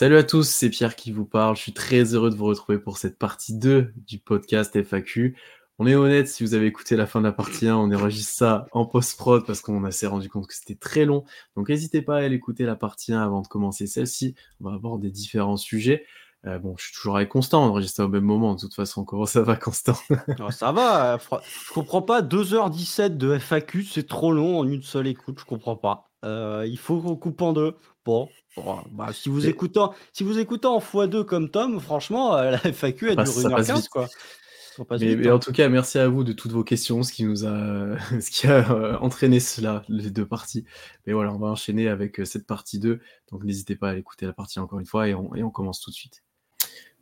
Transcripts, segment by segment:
Salut à tous, c'est Pierre qui vous parle. Je suis très heureux de vous retrouver pour cette partie 2 du podcast FAQ. On est honnête, si vous avez écouté la fin de la partie 1, on enregistre ça en post-prod parce qu'on s'est rendu compte que c'était très long. Donc n'hésitez pas à aller écouter la partie 1 avant de commencer celle-ci. On va aborder différents sujets. Euh, bon, je suis toujours avec Constant, on enregistre au même moment. De toute façon, comment ça va, Constant? Oh, ça va, je comprends pas. 2h17 de FAQ, c'est trop long en une seule écoute, je comprends pas. Euh, il faut qu'on coupe en deux. Bon, bon, bah, si, vous en- si vous en x2 comme Tom, franchement, euh, la FAQ, passe- ça passe 1h15, vite. quoi. Mais, mais hein. en tout cas, merci à vous de toutes vos questions, ce qui nous a, ce qui a euh, entraîné cela, les deux parties. Mais voilà, on va enchaîner avec euh, cette partie 2. Donc n'hésitez pas à écouter la partie encore une fois et on, et on commence tout de suite.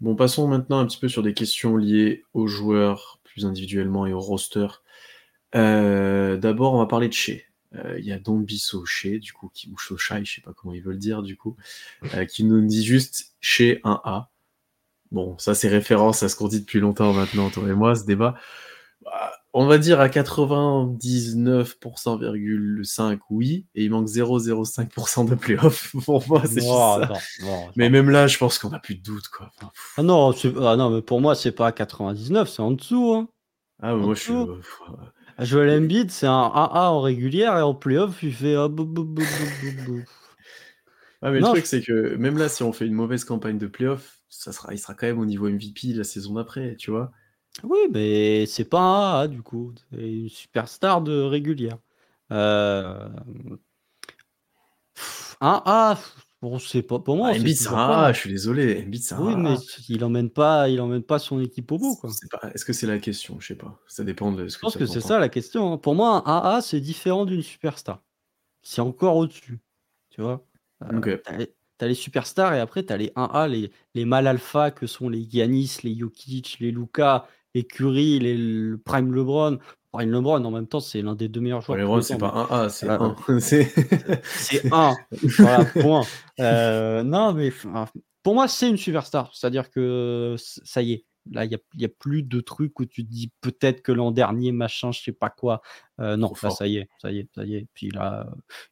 Bon, passons maintenant un petit peu sur des questions liées aux joueurs, plus individuellement et au roster. Euh, D'abord, on va parler de Shea. Euh, Il y a Don Bisso Shea, du coup, qui, ou je sais pas comment ils veulent dire, du coup, euh, qui nous dit juste Shea 1A. Bon, ça c'est référence à ce qu'on dit depuis longtemps maintenant, toi et moi, ce débat. Bah, On va dire à 99,5 oui, et il manque 0,05% de playoff. Pour moi, c'est juste Oh, ça. non, non, Mais même là, je pense qu'on n'a plus de doute, quoi. Enfin. Ah non, ah non, mais pour moi, c'est pas à 99, c'est en dessous. Hein. ah, moi, je suis. Joel Embiid, c'est un AA en régulière et en playoff, il fait. ah, bou, mais Non, le truc, je- c'est que même là, si on fait une mauvaise campagne de playoff, ça sera, il sera quand même au niveau MVP la saison d'après, tu vois. Oui, mais c'est pas un AA du coup, c'est une superstar de régulière. Euh... Un A, bon, c'est pas pour moi. Ah, Embiid, je suis désolé. Embiid, Oui, mais il emmène pas, il emmène pas son équipe au bout, quoi. Pas- Est-ce que c'est la question? Je sais pas. Ça dépend de ce Je pense que c'est ça la question. hein. Pour moi, un AA, c'est différent d'une superstar. C'est encore au-dessus. Tu vois Euh. T'as les- t'as les superstars et après, t'as les 1A, les, les mâles alpha que sont les Giannis, les Jokic, les Luca, les Curry, les le Prime LeBron. Prime LeBron, en même temps, c'est l'un des deux meilleurs joueurs. Lebron, c'est pas un A, c'est Ah, un. C'est- c'est un. voilà, point. Euh, non, mais enfin, pour moi, c'est une superstar. C'est-à-dire que ça y est. Là, il n'y a, il y a plus de trucs où tu te dis peut-être que l'an dernier, machin, je sais pas quoi. Euh, non, là, ça y est, ça y est, ça y est. Puis il a,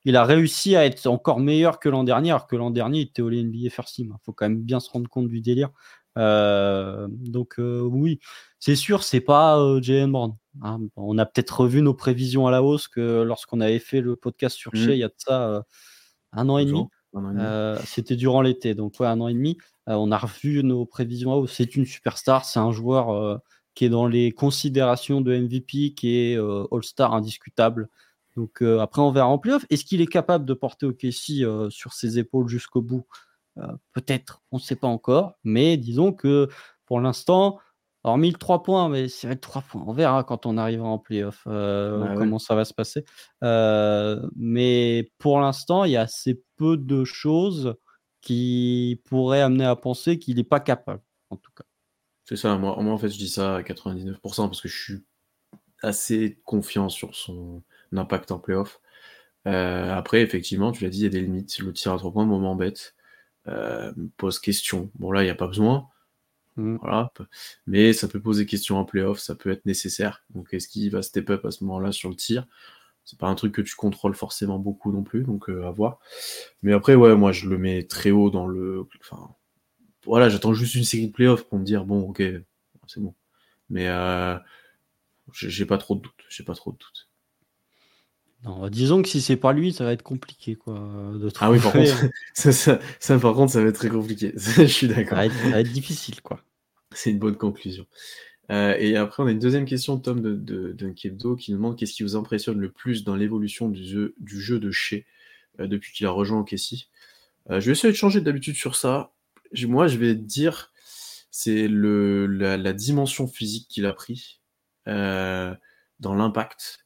il a réussi à être encore meilleur que l'an dernier, alors que l'an dernier, il était au NBA First Team. Il faut quand même bien se rendre compte du délire. Euh, donc, euh, oui, c'est sûr, c'est pas euh, Jalen Brown. hein. On a peut-être revu nos prévisions à la hausse que lorsqu'on avait fait le podcast sur Mhm. Shea, il y a de ça un an et demi. Euh, C'était durant l'été, donc ouais, un an et demi. Euh, on a revu nos prévisions à hausse. C'est une superstar, c'est un joueur euh, qui est dans les considérations de MVP, qui est All-Star indiscutable. Donc après, on verra en playoff. Est-ce qu'il est capable de porter OKC sur ses épaules jusqu'au bout? Peut-être, on ne sait pas encore. Mais disons que pour l'instant, hormis le 3 points, mais c'est vrai, 3 points, on verra quand on arrivera en playoff euh, Bah ouais. comment ça va se passer. Euh, mais pour l'instant, il y a assez peu de choses qui pourraient amener à penser qu'il n'est pas capable, en tout cas. C'est ça, moi, moi en fait je dis ça à 99% parce que je suis assez confiant sur son impact en playoff. Euh, après, effectivement, tu l'as dit, il y a des limites. Le tir à trois points, moi, m'embête. Euh, pose question. Bon, là, il n'y a pas besoin. Mm. Voilà. Mais ça peut poser question en playoff, ça peut être nécessaire. Donc, est-ce qu'il va step up à ce moment-là sur le tir? C'est pas un truc que tu contrôles forcément beaucoup non plus, donc euh, à voir. Mais après, ouais, moi, je le mets très haut dans le. Enfin, voilà, j'attends juste une série de playoffs pour me dire, bon, ok, c'est bon. Mais euh, j'ai pas trop de doutes. J'ai pas trop de doutes. Non, disons que si c'est pas lui, ça va être compliqué quoi, de Ah oui, par contre, ça, ça- ça, par contre, ça va être très compliqué. je suis d'accord. ça va être difficile quoi. C'est une bonne conclusion. Euh, et après, on a une deuxième question de Tom de, de, d'Unkebdo qui nous demande qu'est-ce qui vous impressionne le plus dans l'évolution du jeu, du jeu de Shea euh, depuis qu'il a rejoint Kessie. Euh, je vais essayer de changer d'habitude sur ça. Je- Moi, je vais te dire, c'est la, la dimension physique qu'il a pris dans l'impact.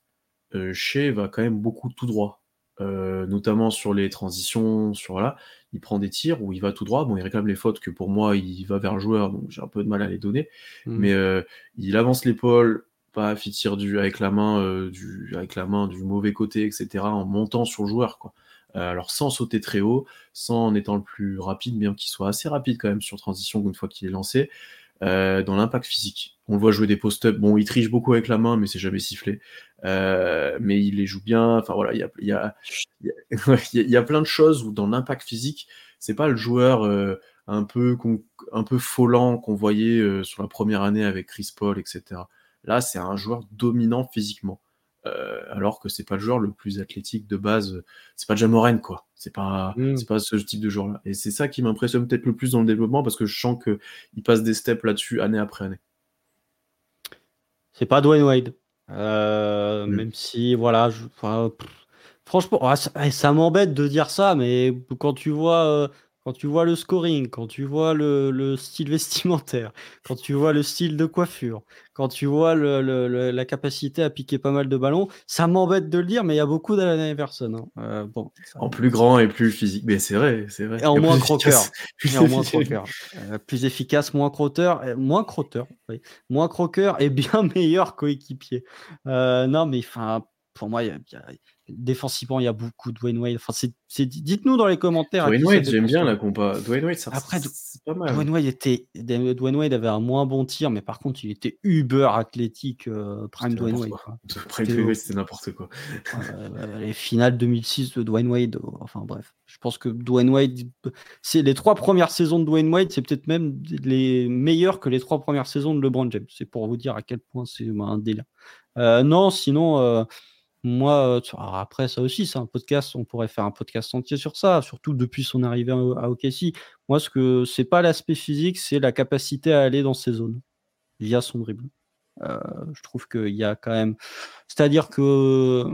Euh, Shea va quand même beaucoup tout droit, euh, notamment sur les transitions, sur là. Il prend des tirs où il va tout droit. Bon, il réclame les fautes que pour moi, il va vers le joueur, donc j'ai un peu de mal à les donner. Mm. Mais euh, il avance l'épaule, paf, il tire du, avec, la main, euh, du, avec la main du mauvais côté, etc., en montant sur le joueur. Quoi. alors sans sauter très haut, sans en étant le plus rapide, bien qu'il soit assez rapide quand même sur transition une fois qu'il est lancé. dans l'impact physique. On le voit jouer des post-up. Bon, il triche beaucoup avec la main, mais c'est jamais sifflé. Mais il les joue bien. Enfin voilà, il y a, y, a, y a, plein de choses où dans l'impact physique, c'est pas le joueur un peu un peu folant qu'on voyait sur la première année avec Chris Paul, etc. Là, c'est un joueur dominant physiquement. Euh, alors que c'est pas le joueur le plus athlétique de base. C'est pas Jamoran, quoi. C'est pas, mm. c'est pas ce type de joueur-là. Et c'est ça qui m'impressionne peut-être le plus dans le développement parce que je sens qu'il passe des steps là-dessus année après année. C'est pas Dwayne Wade. Euh, mm. Même si, voilà, je, franchement, ah, ça, ça m'embête de dire ça, mais quand tu vois euh, quand tu vois le scoring, quand tu vois le, style vestimentaire, quand tu vois le style de coiffure, quand tu vois la capacité à piquer pas mal de ballons, ça m'embête de le dire, mais il y a beaucoup d'Alan Iverson. Hein. Euh, bon, En plus grand et plus physique, mais c'est vrai, c'est vrai. Et en moins croqueur. moins croqueur. Euh, plus efficace, moins crotteur, euh, moins crotteur, moins croqueur et bien meilleur coéquipier. non, mais enfin, pour moi, il y a, défensivement, il y a beaucoup de Dwayne Wade. Enfin, c'est, dites-nous dans les commentaires. Dwayne Wade, j'aime bien la compa. Dwayne Wade, ça, Après, c'est pas mal. Dwayne Wade, était, Dwayne Wade avait un moins bon tir, mais par contre, il était uber athlétique. Euh, prime Dwayne Wade. Prime Dwayne Wade, c'était n'importe quoi. les finales 2006 de Dwayne Wade. Euh, enfin, bref. Je pense que Dwayne Wade, c'est les trois premières saisons de Dwayne Wade, c'est peut-être même les meilleures que les trois premières saisons de LeBron James. C'est pour vous dire à quel point c'est un délire. Euh, non, sinon, moi, après, ça aussi, c'est un podcast. On pourrait faire un podcast entier sur ça, surtout depuis son arrivée à OKC. Moi, ce que c'est pas l'aspect physique, c'est la capacité à aller dans ces zones via son dribble. je trouve qu'il y a quand même. C'est-à-dire que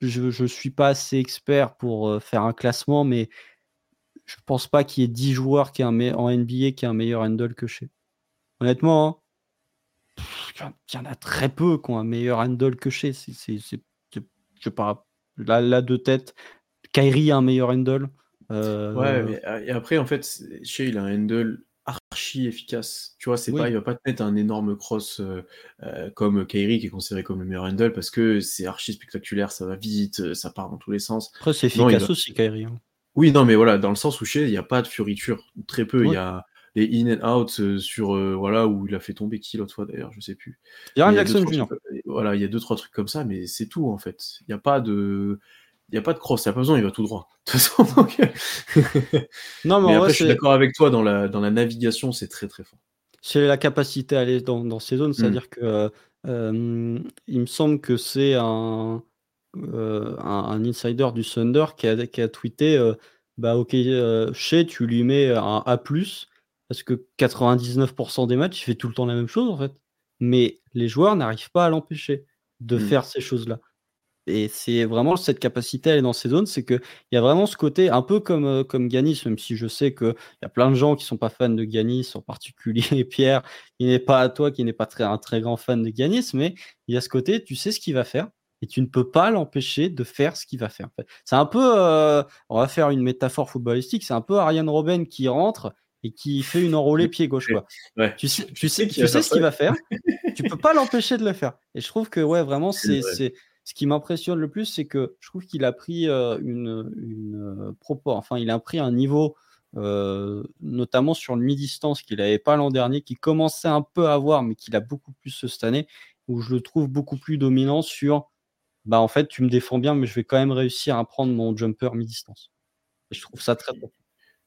je ne suis pas assez expert pour faire un classement, mais je pense pas qu'il y ait 10 joueurs qui en NBA qui aient un meilleur handle que chez. Honnêtement, hein, il y en a très peu qui ont un meilleur handle que chez. Je pas, là, de tête. Kyrie a un meilleur handle. Euh, ouais, euh, et après, en fait, chez il a un handle archi efficace. Tu vois, c'est pas, il va pas te mettre un énorme cross euh, comme Kyrie qui est considéré comme le meilleur handle parce que c'est archi spectaculaire, ça va vite, ça part dans tous les sens. Après, c'est efficace aussi, Kyrie. Hein. Oui, non, mais voilà, dans le sens où chez il n'y a pas de fioriture, très peu. Il y a les in and out sur voilà où il a fait tomber qui l'autre fois d'ailleurs, je sais plus. Il y a Jackson Jr. Voilà, il y a deux trois trucs comme ça, mais c'est tout en fait. Il n'y a pas de il a pas de cross, il n'y a pas besoin, il va tout droit. De toute façon, non, mais, après, je suis d'accord avec toi dans la, dans la navigation, c'est très très fort. C'est la capacité à aller dans, dans ces zones, c'est-à-dire mmh. que il me semble que c'est un, un, insider du Thunder qui a, qui a tweeté bah ok, chez tu lui mets un A, parce que 99% des matchs, il fait tout le temps la même chose, en fait. Mais les joueurs n'arrivent pas à l'empêcher de mmh. faire ces choses-là. Et c'est vraiment cette capacité à aller dans ces zones, c'est qu'il y a vraiment ce côté, un peu comme, euh, comme Ganis, même si je sais qu'il y a plein de gens qui sont pas fans de Ganis, en particulier Pierre, qui n'est pas à toi, qui n'est pas très, un très grand fan de Ganis, mais il y a ce côté, tu sais ce qu'il va faire, et tu ne peux pas l'empêcher de faire ce qu'il va faire. C'est un peu, euh, on va faire une métaphore footballistique, c'est un peu Ariane Robben qui rentre et qui fait une enrôlée pied gauche. Quoi. Tu sais, tu sais, tu sais ce qu'il va faire, tu peux pas l'empêcher de le faire. Et je trouve que ouais, vraiment, c'est ce qui m'impressionne le plus, c'est que je trouve qu'il a pris euh, une, une euh, enfin, il a pris un niveau, euh, notamment sur le mi-distance qu'il n'avait pas l'an dernier, qui commençait un peu à avoir, mais qu'il a beaucoup plus cette année, où je le trouve beaucoup plus dominant sur, bah en fait, tu me défends bien, mais je vais quand même réussir à prendre mon jumper mi-distance. Je trouve ça très bon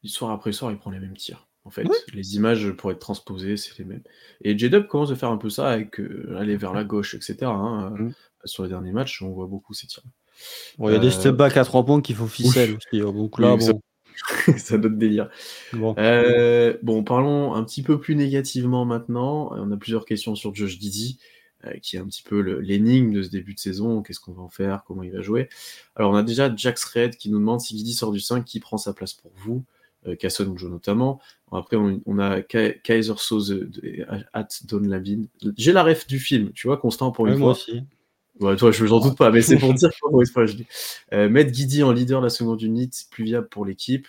soir après soir, il prend les mêmes tirs. En fait, les images pour être transposées, c'est les mêmes. Et J-Dub commence à faire un peu ça avec euh, aller vers la gauche, etc. Hein, euh, mm. Sur les derniers matchs, on voit beaucoup ces tirs. il y a des euh, step back à trois points qu'il faut ficelle aussi. Hein, donc là, bon. Ça, donne délire. Bon. bon. parlons un petit peu plus négativement maintenant. On a plusieurs questions sur Josh Didi, qui est un petit peu l'énigme de ce début de saison. Qu'est-ce qu'on va en faire? Comment il va jouer? Alors, on a déjà Jax Red qui nous demande si Didi sort du 5, qui prend sa place pour vous? euh, Casson joue notamment. Après, on, a Kaiser Soze at Don Lavin. J'ai la ref du film, tu vois, Constant, pour une fois. Moi aussi. Ouais, toi, je n'en doute pas, mais c'est pour dire comment je dis. Euh, mettre Guidi en leader de la seconde unité, plus viable pour l'équipe.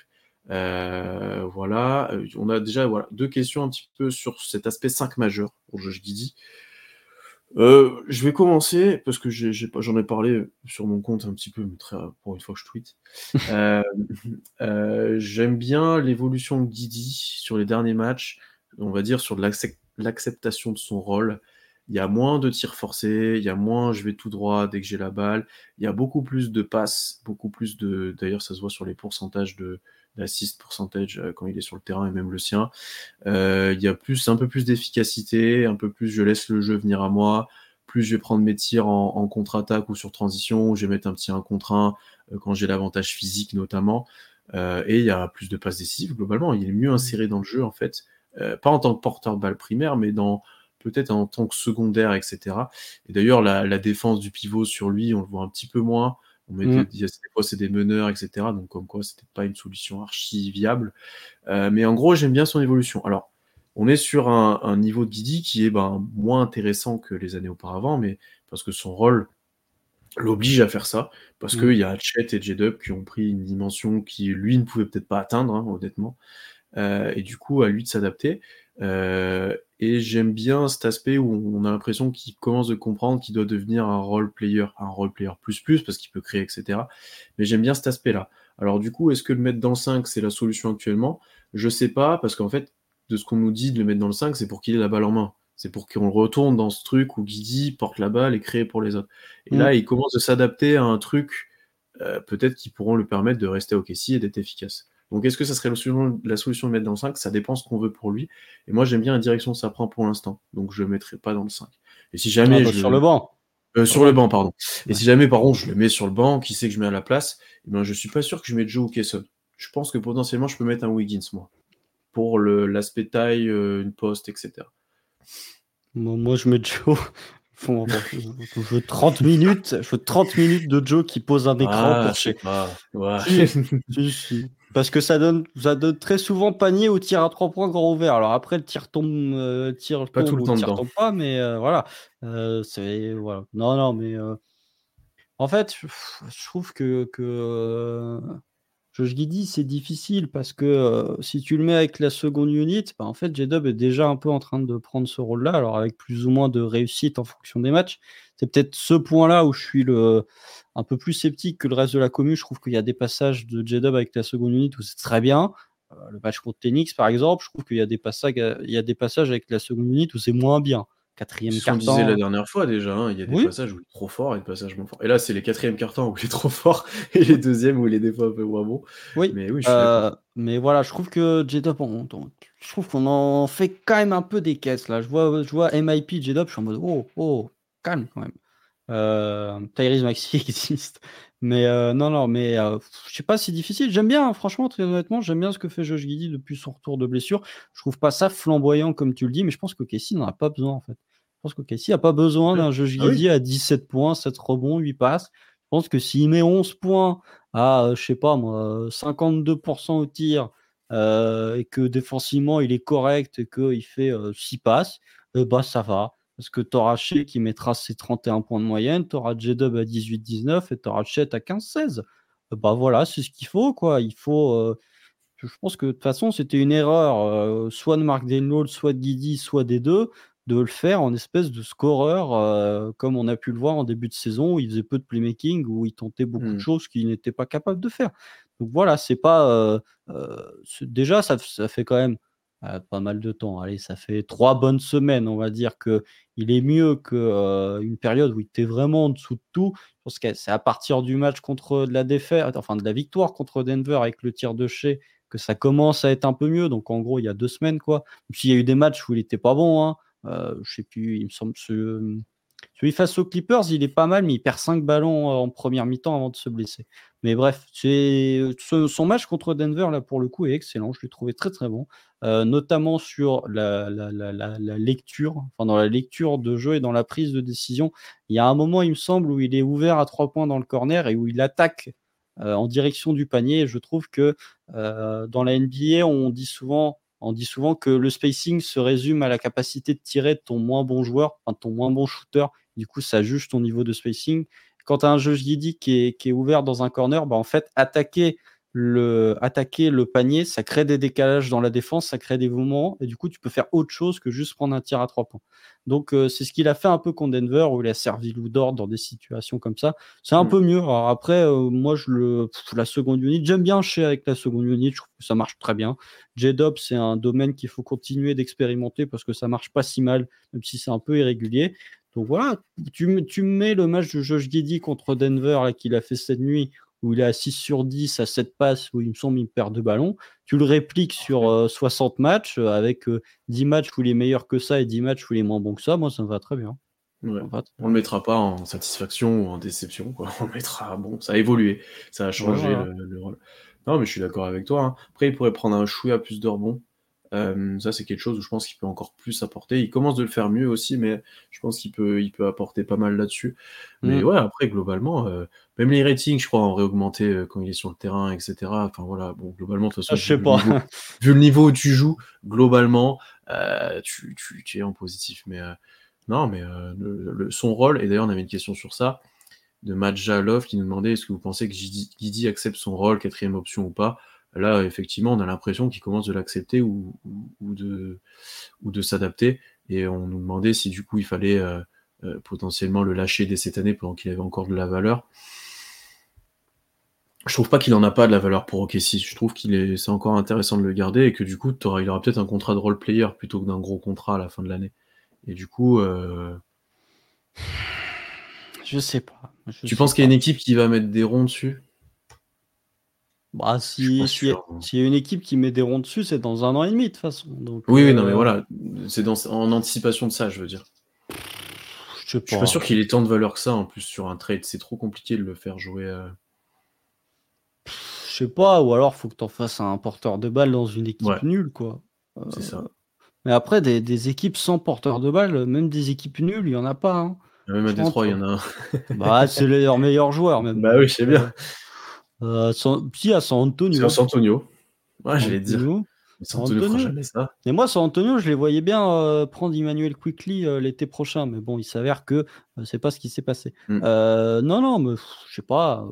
Euh, voilà, euh, on a déjà voilà, deux questions un petit peu sur cet aspect 5 majeur pour Josh Guidi. Euh, je vais commencer parce que j'en ai, parlé sur mon compte un petit peu, mais très, pour une fois que je tweet. Euh, euh, j'aime bien l'évolution de Guidi sur les derniers matchs, on va dire sur l'acceptation de son rôle. Il y a moins de tirs forcés, il y a moins je vais tout droit dès que j'ai la balle, il y a beaucoup plus de passes, beaucoup plus de. D'ailleurs, ça se voit sur les pourcentages de, l'assist pourcentage euh, quand il est sur le terrain et même le sien. Euh, il y a plus, un peu plus d'efficacité, un peu plus je laisse le jeu venir à moi, plus je vais prendre mes tirs en, contre-attaque ou sur transition, ou je vais mettre un petit 1 contre 1 euh, quand j'ai l'avantage physique notamment. et il y a plus de passes décisives globalement. Il est mieux inséré dans le jeu en fait, pas en tant que porteur de balle primaire, mais dans peut-être en tant que secondaire, etc. Et d'ailleurs, la, la, défense du pivot sur lui, on le voit un petit peu moins. On mettait, mmh. des fois, c'est des meneurs, etc. Donc, comme quoi, c'était pas une solution archi viable. Euh, mais en gros, j'aime bien son évolution. Alors, on est sur un, niveau de Guidi qui est ben, moins intéressant que les années auparavant, mais parce que son rôle l'oblige à faire ça, parce mmh. qu'il y a Chet et J-Dub qui ont pris une dimension qui, lui, ne pouvait peut-être pas atteindre, hein, honnêtement. Euh, et du coup, à lui de s'adapter. Euh, et j'aime bien cet aspect où on a l'impression qu'il commence de comprendre qu'il doit devenir un role player, un role player plus plus, parce qu'il peut créer, etc. Mais j'aime bien cet aspect-là. Alors du coup, est-ce que le mettre dans le 5, c'est la solution actuellement? Je sais pas, parce qu'en fait, de ce qu'on nous dit de le mettre dans le 5, c'est pour qu'il ait la balle en main. C'est pour qu'on retourne dans ce truc où Guidi porte la balle et crée pour les autres. Et là, mm. il commence à s'adapter à un truc, euh, peut-être qui pourront lui permettre de rester au Kessie et d'être efficace. Donc est-ce que ça serait la solution, la solution de mettre dans le 5 Ça dépend ce qu'on veut pour lui. Et moi j'aime bien la direction que ça prend pour l'instant. Donc je ne mettrai pas dans le 5. Et si jamais. Ah, bah, sur le banc. Euh, sur le banc, pardon. Et si jamais, par contre, je le mets sur le banc, qui sait que je mets à la place, eh ben, je suis pas sûr que je mette Joe ou Kesson. Je pense que potentiellement, je peux mettre un Wiggins, moi. Pour l'aspect taille, euh, une poste, etc. moi, je mets Joe. je veux 30 minutes, je veux 30 minutes de Joe qui pose un écran ah, pour chez. Ouais. Parce que ça donne, ça donne très souvent panier au tir à 3 points grand ouvert. Alors après, le tir tombe, euh, tir pas tout le temps tombe pas, mais euh, voilà. Euh, c'est voilà. Non, non, mais en fait, je, trouve que, que Josh Giddy, c'est difficile parce que si tu le mets avec la seconde unit, bah, en fait, J-Dub est déjà un peu en train de prendre ce rôle-là, alors avec plus ou moins de réussite en fonction des matchs. C'est peut-être ce point-là où je suis un peu plus sceptique que le reste de la commune. Je trouve qu'il y a des passages de J-Dub avec la seconde unit où c'est très bien. le match contre Tenix, par exemple, je trouve qu'il y, a des passages, il y a des passages avec la seconde unit où c'est moins bien quatrième carton. disait la dernière fois déjà, hein, il y a des passages où il est trop fort et des passages moins forts. Et là, c'est les quatrièmes cartons où il est trop fort et les deuxièmes où il est des fois un peu moins bon. Oui, mais, oui, euh, mais voilà, je trouve que J-Dub, je trouve qu'on en fait quand même un peu des caisses là. Je vois, je vois MIP, J-Dub, je suis en mode oh, oh, calme quand même. Euh, Tyrese Maxi existe. Mais euh, non, non, mais euh, je sais pas, c'est difficile. J'aime bien, hein, franchement, très honnêtement, j'aime bien ce que fait Josh Giddy depuis son retour de blessure. Je trouve pas ça flamboyant comme tu le dis, mais je pense que Casey n'en a pas besoin en fait. Je pense que Casey n'a pas besoin d'un Josh ah Giddy à 17 points, 7 rebonds, 8 passes. Je pense que s'il met 11 points à, je sais pas moi, 52% au tir et que défensivement il est correct et qu'il fait 6 passes, bah ça va. Parce que tu auras Shea qui mettra ses 31 points de moyenne, tu auras J-Dub à 18-19 et tu auras Chet à 15-16. Euh, bah voilà, c'est ce qu'il faut. quoi. Il faut. Euh, je pense que de toute façon, c'était une erreur, euh, soit de Mark Denlow, soit de Guidi, soit des deux, de le faire en espèce de scoreur, comme on a pu le voir en début de saison, où il faisait peu de playmaking, où il tentait beaucoup de mmh. choses qu'il n'était pas capable de faire. Donc voilà, c'est pas. déjà, ça, ça fait quand même pas mal de temps. Allez, ça fait trois bonnes semaines, on va dire que il est mieux que une période où il était vraiment en dessous de tout. Je que c'est à partir du match contre de la défaite, enfin de la victoire contre Denver avec le tir de chez que ça commence à être un peu mieux. Donc en gros, il y a deux semaines quoi. Puis y a eu des matchs où il était pas bon. Hein. je sais plus, il me semble ce, face aux Clippers, il est pas mal, mais il perd 5 ballons en première mi-temps avant de se blesser. Mais bref, son match contre Denver, là, pour le coup, est excellent. Je l'ai trouvé très, très bon. Euh, notamment sur la, lecture, enfin, dans la lecture de jeu et dans la prise de décision. Il y a un moment, il me semble, où il est ouvert à trois points dans le corner et où il attaque euh, en direction du panier. je trouve que euh, dans la NBA, on dit souvent on dit souvent que le spacing se résume à la capacité de tirer de ton moins bon joueur, enfin ton moins bon shooter. Du coup, ça juge ton niveau de spacing. Quand tu as un jeu Giddy qui est, qui est ouvert dans un corner, bah en fait, attaquer le, attaquer le panier, ça crée des décalages dans la défense, ça crée des mouvements, et du coup, tu peux faire autre chose que juste prendre un tir à trois points. Donc, euh, c'est ce qu'il a fait un peu contre Denver, où il a servi Lou d'ordre dans des situations comme ça. C'est un Mm. peu mieux. Alors après, euh, moi, je le, pff, la seconde unit, j'aime bien chez avec la seconde unit, je trouve que ça marche très bien. J-Dub, c'est un domaine qu'il faut continuer d'expérimenter parce que ça marche pas si mal, même si c'est un peu irrégulier. Donc voilà, tu, me- tu me mets le match de Josh Giddy contre Denver qu'il a fait cette nuit, où il est à 6 sur 10 à 7 passes, où il me semble il perd deux ballons. Tu le répliques sur euh, 60 matchs, euh, avec euh, 10 matchs où il est meilleur que ça et 10 matchs où il est moins bon que ça. Moi, ça me va très bien. Ouais. Va très On le mettra pas en satisfaction ou en déception. Quoi. On le mettra, bon, ça a évolué, ça a changé Voilà. le, le rôle. Non, mais je suis d'accord avec toi. hein. Après, il pourrait prendre un chouïa plus de rebonds. Euh, ça, c'est quelque chose où je pense qu'il peut encore plus apporter. Il commence de le faire mieux aussi, mais je pense qu'il peut, il peut apporter pas mal là-dessus. Mais Mm. ouais, après, globalement, euh, même les ratings, je crois, ont réaugmenté euh, quand il est sur le terrain, etc. Enfin voilà, bon, globalement, de toute façon, Ah, je sais vu, pas. Le niveau, vu le niveau où tu joues, globalement, tu, tu, tu es en positif. Mais non, mais le- le- son rôle, et d'ailleurs, on avait une question sur ça, de Madja Love qui nous demandait est-ce que vous pensez que Guidi accepte son rôle, quatrième option ou pas? Là, effectivement, on a l'impression qu'il commence de l'accepter ou, ou, ou de, ou de s'adapter. Et on nous demandait si du coup il fallait euh, euh, potentiellement le lâcher dès cette année pendant qu'il avait encore de la valeur. Je trouve pas qu'il en a pas de la valeur pour OKC. Je trouve qu'il est, c'est encore intéressant de le garder et que du coup, t'auras- il aura peut-être un contrat de role player plutôt que d'un gros contrat à la fin de l'année. Et du coup, euh, Je sais pas. Je tu sais penses qu'il y a une équipe qui va mettre des ronds dessus? Bah, si, s'il y, moi. s'il y a une équipe qui met des ronds dessus, c'est dans un an et demi de toute façon. Donc, Oui, oui, non, mais euh, voilà, c'est en anticipation de ça, je veux dire. Je suis pas. sûr qu'il ait tant de valeur que ça en plus sur un trade. C'est trop compliqué de le faire jouer. euh, Je sais pas, ou alors faut que tu en fasses un porteur de balle dans une équipe Ouais. nulle, quoi. Euh, C'est ça. Mais après, des, des équipes sans porteur de balle, même des équipes nulles, il y en a pas. hein. Même à Détroit, il y en a un. Bah, c'est leurs meilleurs joueurs, même. Bah oui, je sais bien. Euh, San- Si, à San Antonio. C'est San Antonio. Ouais, j'allais dire. San Antonio Antonio. jamais ça. Et moi, San Antonio, je les voyais bien euh, prendre Emmanuel Quickly euh, l'été prochain, mais bon, il s'avère que euh, c'est pas ce qui s'est passé. Mm. Euh, non, non, mais je sais pas.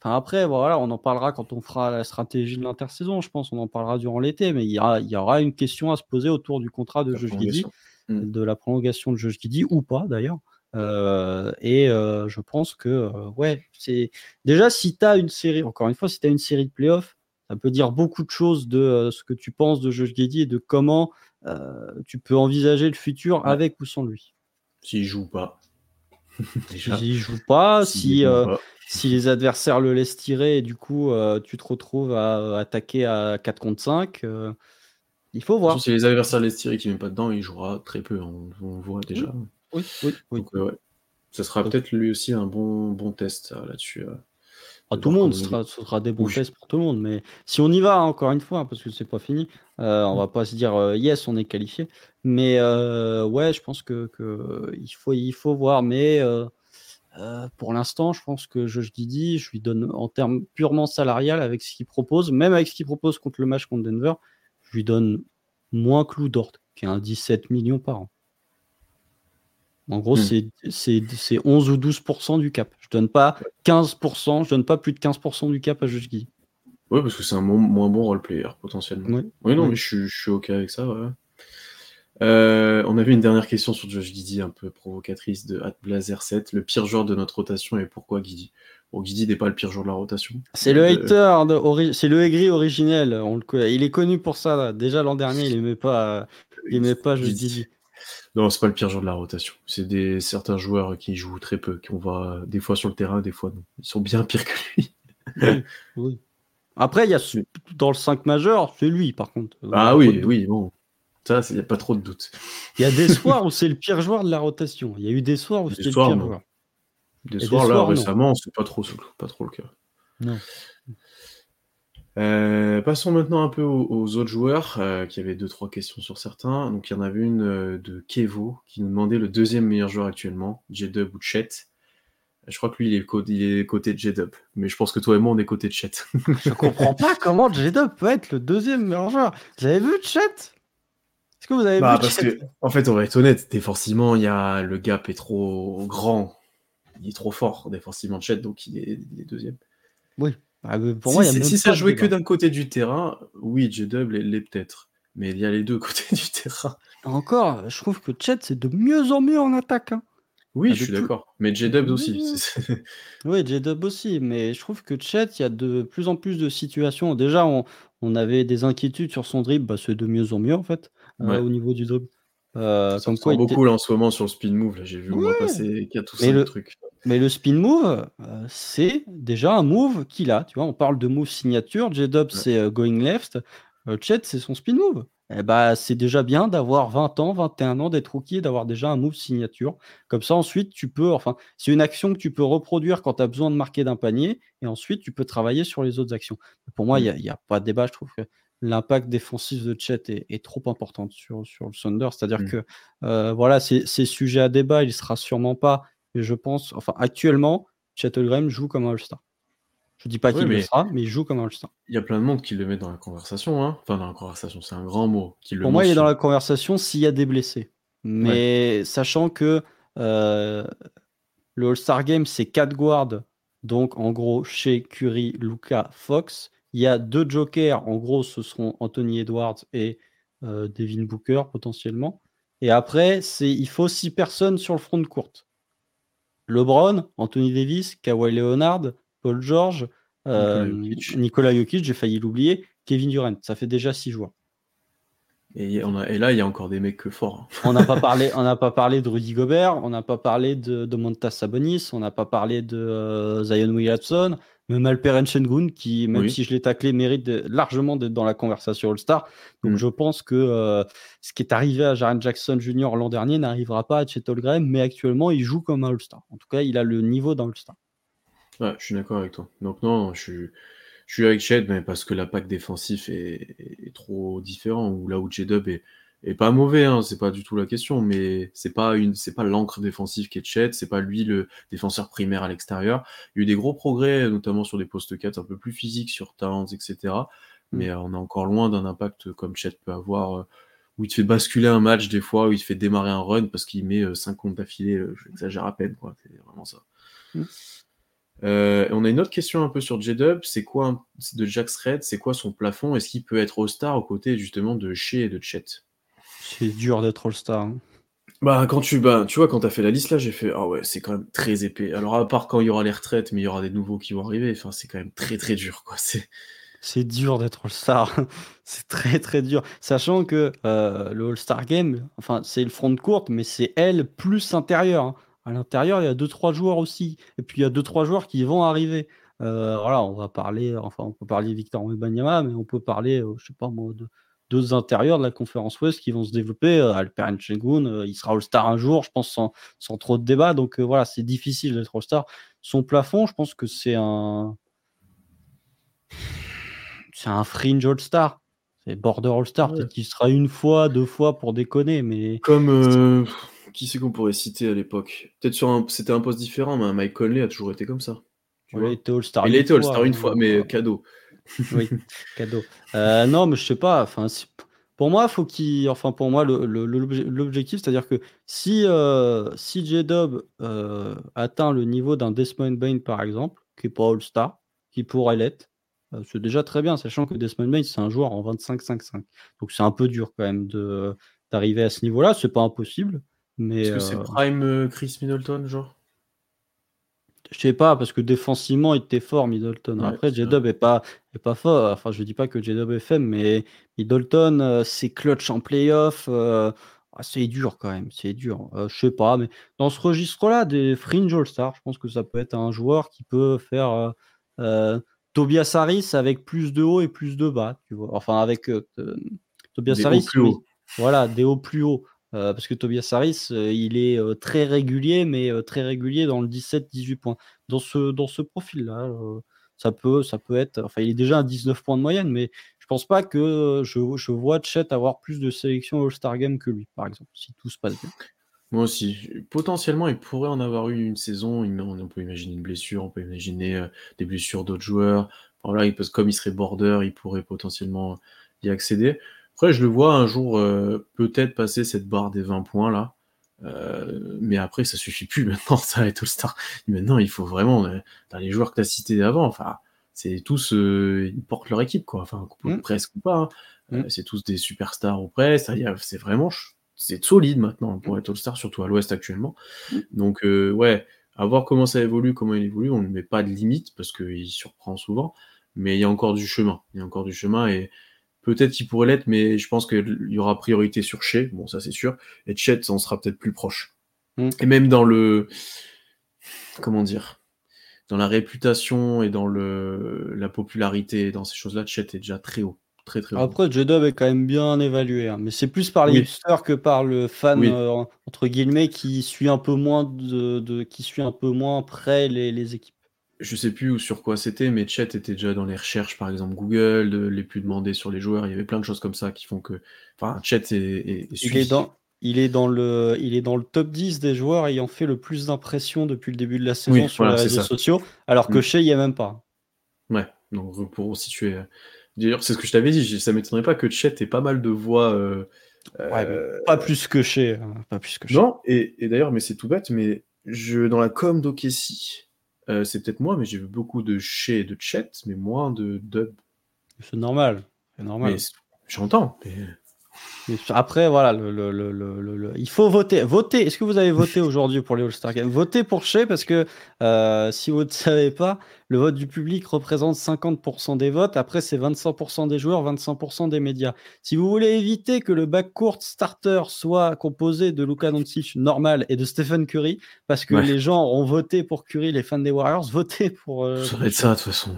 Enfin, après, voilà, on en parlera quand on fera la stratégie de l'intersaison, je pense. On en parlera durant l'été, mais il y, aura, il y aura une question à se poser autour du contrat de Josh Giddy. Mm. de la prolongation de Josh Giddy, ou pas d'ailleurs. Euh, et euh, je pense que, euh, ouais, c'est déjà si tu as une série, encore une fois, si tu as une série de playoffs, ça peut dire beaucoup de choses de ce que tu penses de Josh Giddy et de comment tu peux envisager le futur Ouais. avec ou sans lui. S'il joue pas. S'il joue pas, S'il si, joue pas. si les adversaires le laissent tirer et du coup tu te retrouves à attaquer à 4 contre 5, euh, il faut voir. Si les adversaires tirent et qui ne met pas dedans, il jouera très peu. On, on voit déjà. Oui, oui, oui. Donc, euh, ouais. Ça sera Donc- peut-être lui aussi un bon, bon test euh, là-dessus. euh. Ah, tout le monde, ce sera, ce sera des bons tests pour tout le monde. Mais si on y va, hein, encore une fois, parce que c'est pas fini, euh, on va pas se dire euh, yes, on est qualifié. Mais euh, ouais, je pense que, que il, faut, il faut voir. Mais euh, euh, pour l'instant, je pense que Josh Didi, je lui donne en termes purement salarial avec ce qu'il propose, même avec ce qu'il propose contre le match contre Denver, je lui donne moins que Lou Dort, qui est un 17 millions par an. En gros, Hmm. c'est- c'est c'est 11 ou 12% du cap. Je donne pas 15%, je donne pas plus de 15% du cap à Josh Giddy. Ouais, parce que c'est un mo- moins bon role player potentiellement. Oui. Oui, non, Oui. mais je, suis- je suis OK avec ça. ouais. Euh, on avait une dernière question sur Josh Giddy, un peu provocatrice de Blazer7. Le pire joueur de notre rotation et pourquoi Giddy Bon, Giddy n'est pas le pire joueur de la rotation. C'est le Euh, hater, ori- c'est le aigri originel. On le connaît. Il est connu pour ça. là. Déjà l'an dernier, il aimait pas, il aimait pas Josh Giddy. Non, c'est pas le pire joueur de la rotation. C'est des certains joueurs qui jouent très peu, qu'on voit des fois sur le terrain, des fois non. Ils sont bien pires que lui. Oui, oui. Après, il y a dans le 5 majeur, c'est lui par contre. Ah oui, oui, bon. Ça, il n'y a pas trop de doute. Il y a des soirs où c'est le pire joueur de la rotation. Il y a eu des soirs où c'était le pire non. joueur. Des soirs, là, soirs, récemment, c'est pas trop, pas trop le cas. Non. Euh, passons maintenant un peu aux, aux autres joueurs, euh, qui avaient deux, trois questions sur certains. Donc, il y en avait une euh, de Kevo, qui nous demandait le deuxième meilleur joueur actuellement, J-Dub ou Chet. Je crois que lui, il est, co- il est côté de J-Dub. Mais je pense que toi et moi, on est côté de Chet. Je comprends pas comment J-Dub peut être le deuxième meilleur joueur. Vous avez vu Chet Est-ce que vous avez Bah, vu parce Chet que, en fait, on va être honnête, défensivement, il y a, le gap est trop grand. Il est trop fort, défensivement, Chet, donc il est, il est deuxième. Oui. Ah, mais pour si moi, il y a si- même si ça jouait que d'un côté du terrain, oui, J-Dub l'est l'est peut-être. Mais il y a les deux côtés du terrain. Encore, je trouve que Chet, c'est de mieux en mieux en attaque. hein. Oui, Ah, je suis plus- d'accord. Mais J-Dub aussi. Oui, J-Dub aussi, mais je trouve que Chet, il y a de plus en plus de situations. Déjà, on, on avait des inquiétudes sur son dribble, bah, c'est de mieux en mieux en fait, euh, au niveau du dribble. Euh, Ça comme ressort quoi, il était- beaucoup là en ce moment sur le spin move. J'ai vu Ouais. passer 4 ou Mais 5 le- trucs. Mais le spin move, euh, c'est déjà un move qu'il a. Tu vois, on parle de move signature. J-Dub, c'est euh, going left. Euh, Chet, c'est son spin move. Eh bah, c'est déjà bien d'avoir 20 ans, 21 ans, d'être rookie et d'avoir déjà un move signature. Comme ça, ensuite, tu peux. Enfin, c'est une action que tu peux reproduire quand tu as besoin de marquer d'un panier. Et ensuite, tu peux travailler sur les autres actions. Pour moi, il Mm. n'y a, pas de débat. Je trouve que l'impact défensif de Chet est, est trop important sur, sur le Thunder. C'est-à-dire Mm. que, euh, voilà, c'est sujet à débat. Il sera sûrement pas. Mais je pense, enfin, actuellement, Chet Holmgren joue comme un All-Star. Je dis pas Oui, qu'il le sera, mais il joue comme un All-Star. Il y a plein de monde qui le met dans la conversation. Hein. Enfin, dans la conversation, c'est un grand mot. Qui le Pour moi, il est dans la conversation s'il y a des blessés. Mais sachant que euh, le All-Star Game, c'est 4 guards. Donc, en gros, chez Curry, Luca, Fox. Il y a deux jokers. En gros, ce seront Anthony Edwards et euh, Devin Booker, potentiellement. Et après, c'est il faut 6 personnes sur le front de courte. LeBron, Anthony Davis, Kawhi Leonard, Paul George, euh, Nikola Jokic. J'ai failli l'oublier, Kevin Durant. Ça fait déjà 6 joueurs. Et, on a, et là, il y a encore des mecs forts. hein. On n'a pas parlé, on n'a pas parlé de Rudy Gobert, on n'a pas parlé de, de Montas Sabonis, on n'a pas parlé de euh, Zion Williamson, même Alperen Sengun qui, même Oui. si je l'ai taclé, mérite de- largement d'être dans la conversation All-Star. Donc Mm. je pense que euh, ce qui est arrivé à Jaren Jackson Jr. l'an dernier n'arrivera pas à Chet Holmgren, mais actuellement il joue comme un All-Star. En tout cas, il a le niveau d'un All-Star. Ouais, je suis d'accord avec toi. Donc non, je suis, je suis avec Chet, mais parce que l'impact défensif est, est trop différent. Ou là où J-Dub est, est pas mauvais, hein, c'est pas du tout la question, mais c'est pas une, c'est pas l'encre défensive qui est Chet, c'est pas lui le défenseur primaire à l'extérieur. Il y a eu des gros progrès, notamment sur des postes 4 un peu plus physiques, sur Towns, etc. Mais euh, on est encore loin d'un impact comme Chet peut avoir, euh, où il te fait basculer un match des fois, où il te fait démarrer un run parce qu'il met 5 comptes d'affilée, euh, j'exagère à peine, quoi. C'est vraiment ça. Mm. Euh, on a une autre question un peu sur J-Dub, c'est quoi de Jax Red, c'est quoi son plafond? Est-ce qu'il peut être All-Star aux côtés justement de Shea et de Chet? C'est dur d'être All-Star. hein. Bah quand tu bah, tu vois quand t'as fait la liste là, j'ai fait ah ouais, c'est quand même très épais. Alors à part quand il y aura les retraites, mais il y aura des nouveaux qui vont arriver, enfin c'est quand même très très dur quoi, c'est C'est dur d'être All-Star. c'est très très dur. Sachant que euh, le All-Star Game, enfin, c'est le front de courte, mais c'est elle plus intérieur. hein. À l'intérieur, il y a 2-3 joueurs aussi. Et puis il y a 2-3 joueurs qui vont arriver. Euh, voilà, on va parler, enfin, on peut parler de Victor Wembanyama, mais on peut parler, euh, je sais pas moi, de d'autres intérieurs de la conférence Ouest qui vont se développer. Euh, Alperen Sengun, euh, il sera All-Star un jour, je pense, sans, sans trop de débat. Donc euh, voilà, c'est difficile d'être All-Star. Son plafond, je pense que c'est un c'est un fringe All-Star. C'est border All-Star. Ouais. Peut-être qu'il sera une fois, deux fois pour déconner, mais comme euh, qui c'est qu'on pourrait citer à l'époque? Peut-être sur un c'était un poste différent, mais Mike Conley a toujours été comme ça. tu il vois? a été All-Star. il a été All-Star une fois, mais cadeau. oui, cadeau. Euh, non, mais je sais pas. Enfin, pour moi, faut qu'il. Enfin, pour moi, l'objectif, c'est-à-dire que si euh, si J-Dub euh, atteint le niveau d'un Desmond Bain, par exemple, qui est pas All-Star, qui pourrait l'être, c'est déjà très bien, sachant que Desmond Bain, c'est un joueur en 25-5-5. Donc c'est un peu dur quand même de d'arriver à ce niveau-là. C'est pas impossible, mais Est-ce que c'est prime Chris Middleton genre? Je sais pas, parce que défensivement, il était fort, Middleton. Après, J-Dub est pas, est pas fort. Enfin, je dis pas que J-Dub est faible, mais Middleton, euh, c'est clutch en playoff. euh, ah, c'est dur quand même, c'est dur. Euh, je sais pas, mais dans ce registre-là, des fringe All-Star, je pense que ça peut être un joueur qui peut faire euh, Tobias Harris avec plus de haut et plus de bas. Tu vois. Enfin, avec Tobias Des Harris, plus oui. hauts. Voilà, des hauts plus hauts. Euh, parce que Tobias Harris, euh, il est euh, très régulier, mais très régulier dans le 17-18 points. Dans ce, dans ce profil-là, ça, peut, ça peut être. Enfin, il est déjà à 19 points de moyenne, mais je pense pas que je, je vois Chet avoir plus de sélections All-Star Game que lui, par exemple, si tout se passe bien. Moi aussi. Potentiellement, il pourrait en avoir eu une saison. On peut imaginer une blessure, on peut imaginer des blessures d'autres joueurs. Il peut, comme il serait border, il pourrait potentiellement y accéder. Après, je le vois un jour euh, peut-être passer cette barre des 20 points là. Euh, mais après, ça suffit plus maintenant, ça va être All-Star. Maintenant, il faut vraiment, euh, dans les joueurs que tu as cités avant, enfin, c'est tous, euh, ils portent leur équipe, quoi. Enfin, Mm. presque ou pas. hein. Euh, Mm. c'est tous des superstars ou presque. C'est vraiment, c'est solide maintenant pour être All-Star, surtout à l'Ouest actuellement. Donc, euh, ouais, à voir comment ça évolue, comment il évolue. On ne met pas de limite parce qu'il surprend souvent, mais il y a encore du chemin. Il y a encore du chemin et peut-être qu'il pourrait l'être, mais je pense qu'il y aura priorité sur Shea. Bon, ça c'est sûr. Et Chet, en sera peut-être plus proche. Mm. Et même dans le, comment dire, dans la réputation et dans le, la popularité, dans ces choses-là, Chet est déjà très haut. Très, très haut. Après, J-Dub est quand même bien évalué, hein, mais c'est plus par les Oui. hipsters que par le fan Oui. euh, entre guillemets qui suit un peu moins de, de- qui suit un peu moins près les, les équipes. Je sais plus où- sur quoi c'était, mais Chet était déjà dans les recherches, par exemple Google, de les plus demandés sur les joueurs. Il y avait plein de choses comme ça qui font que. Enfin, Chet est, est- est Il est dans il est dans le il est dans le top 10 des joueurs ayant fait le plus d'impressions depuis le début de la saison Oui, sur voilà, les réseaux ça. sociaux, alors que Mm. chez il y a même pas. Ouais, donc pour situer. euh, D'ailleurs, c'est ce que je t'avais dit, ça m'étonnerait pas que Chet ait pas mal de voix. euh, Ouais, euh, pas plus que chez, hein, pas plus que chez. Non, et, et d'ailleurs, mais c'est tout bête, mais je, dans la com d'Okessi, euh, c'est peut-être moi, mais j'ai vu beaucoup de et de Chet, mais moins de Dub. C'est normal, c'est normal. J'entends. Mais après, voilà, le, le- le- il faut voter. Voter. Est-ce que vous avez voté aujourd'hui pour les All-Star Games? Votez pour Shea parce que euh, si vous ne savez pas, le vote du public représente 50% des votes. Après, c'est 25% des joueurs, 25% des médias. Si vous voulez éviter que le backcourt starter soit composé de Luka Doncic normal et de Stephen Curry, parce que Ouais. les gens ont voté pour Curry, les fans des Warriors, votez pour. euh, Ça va être ça, de toute façon.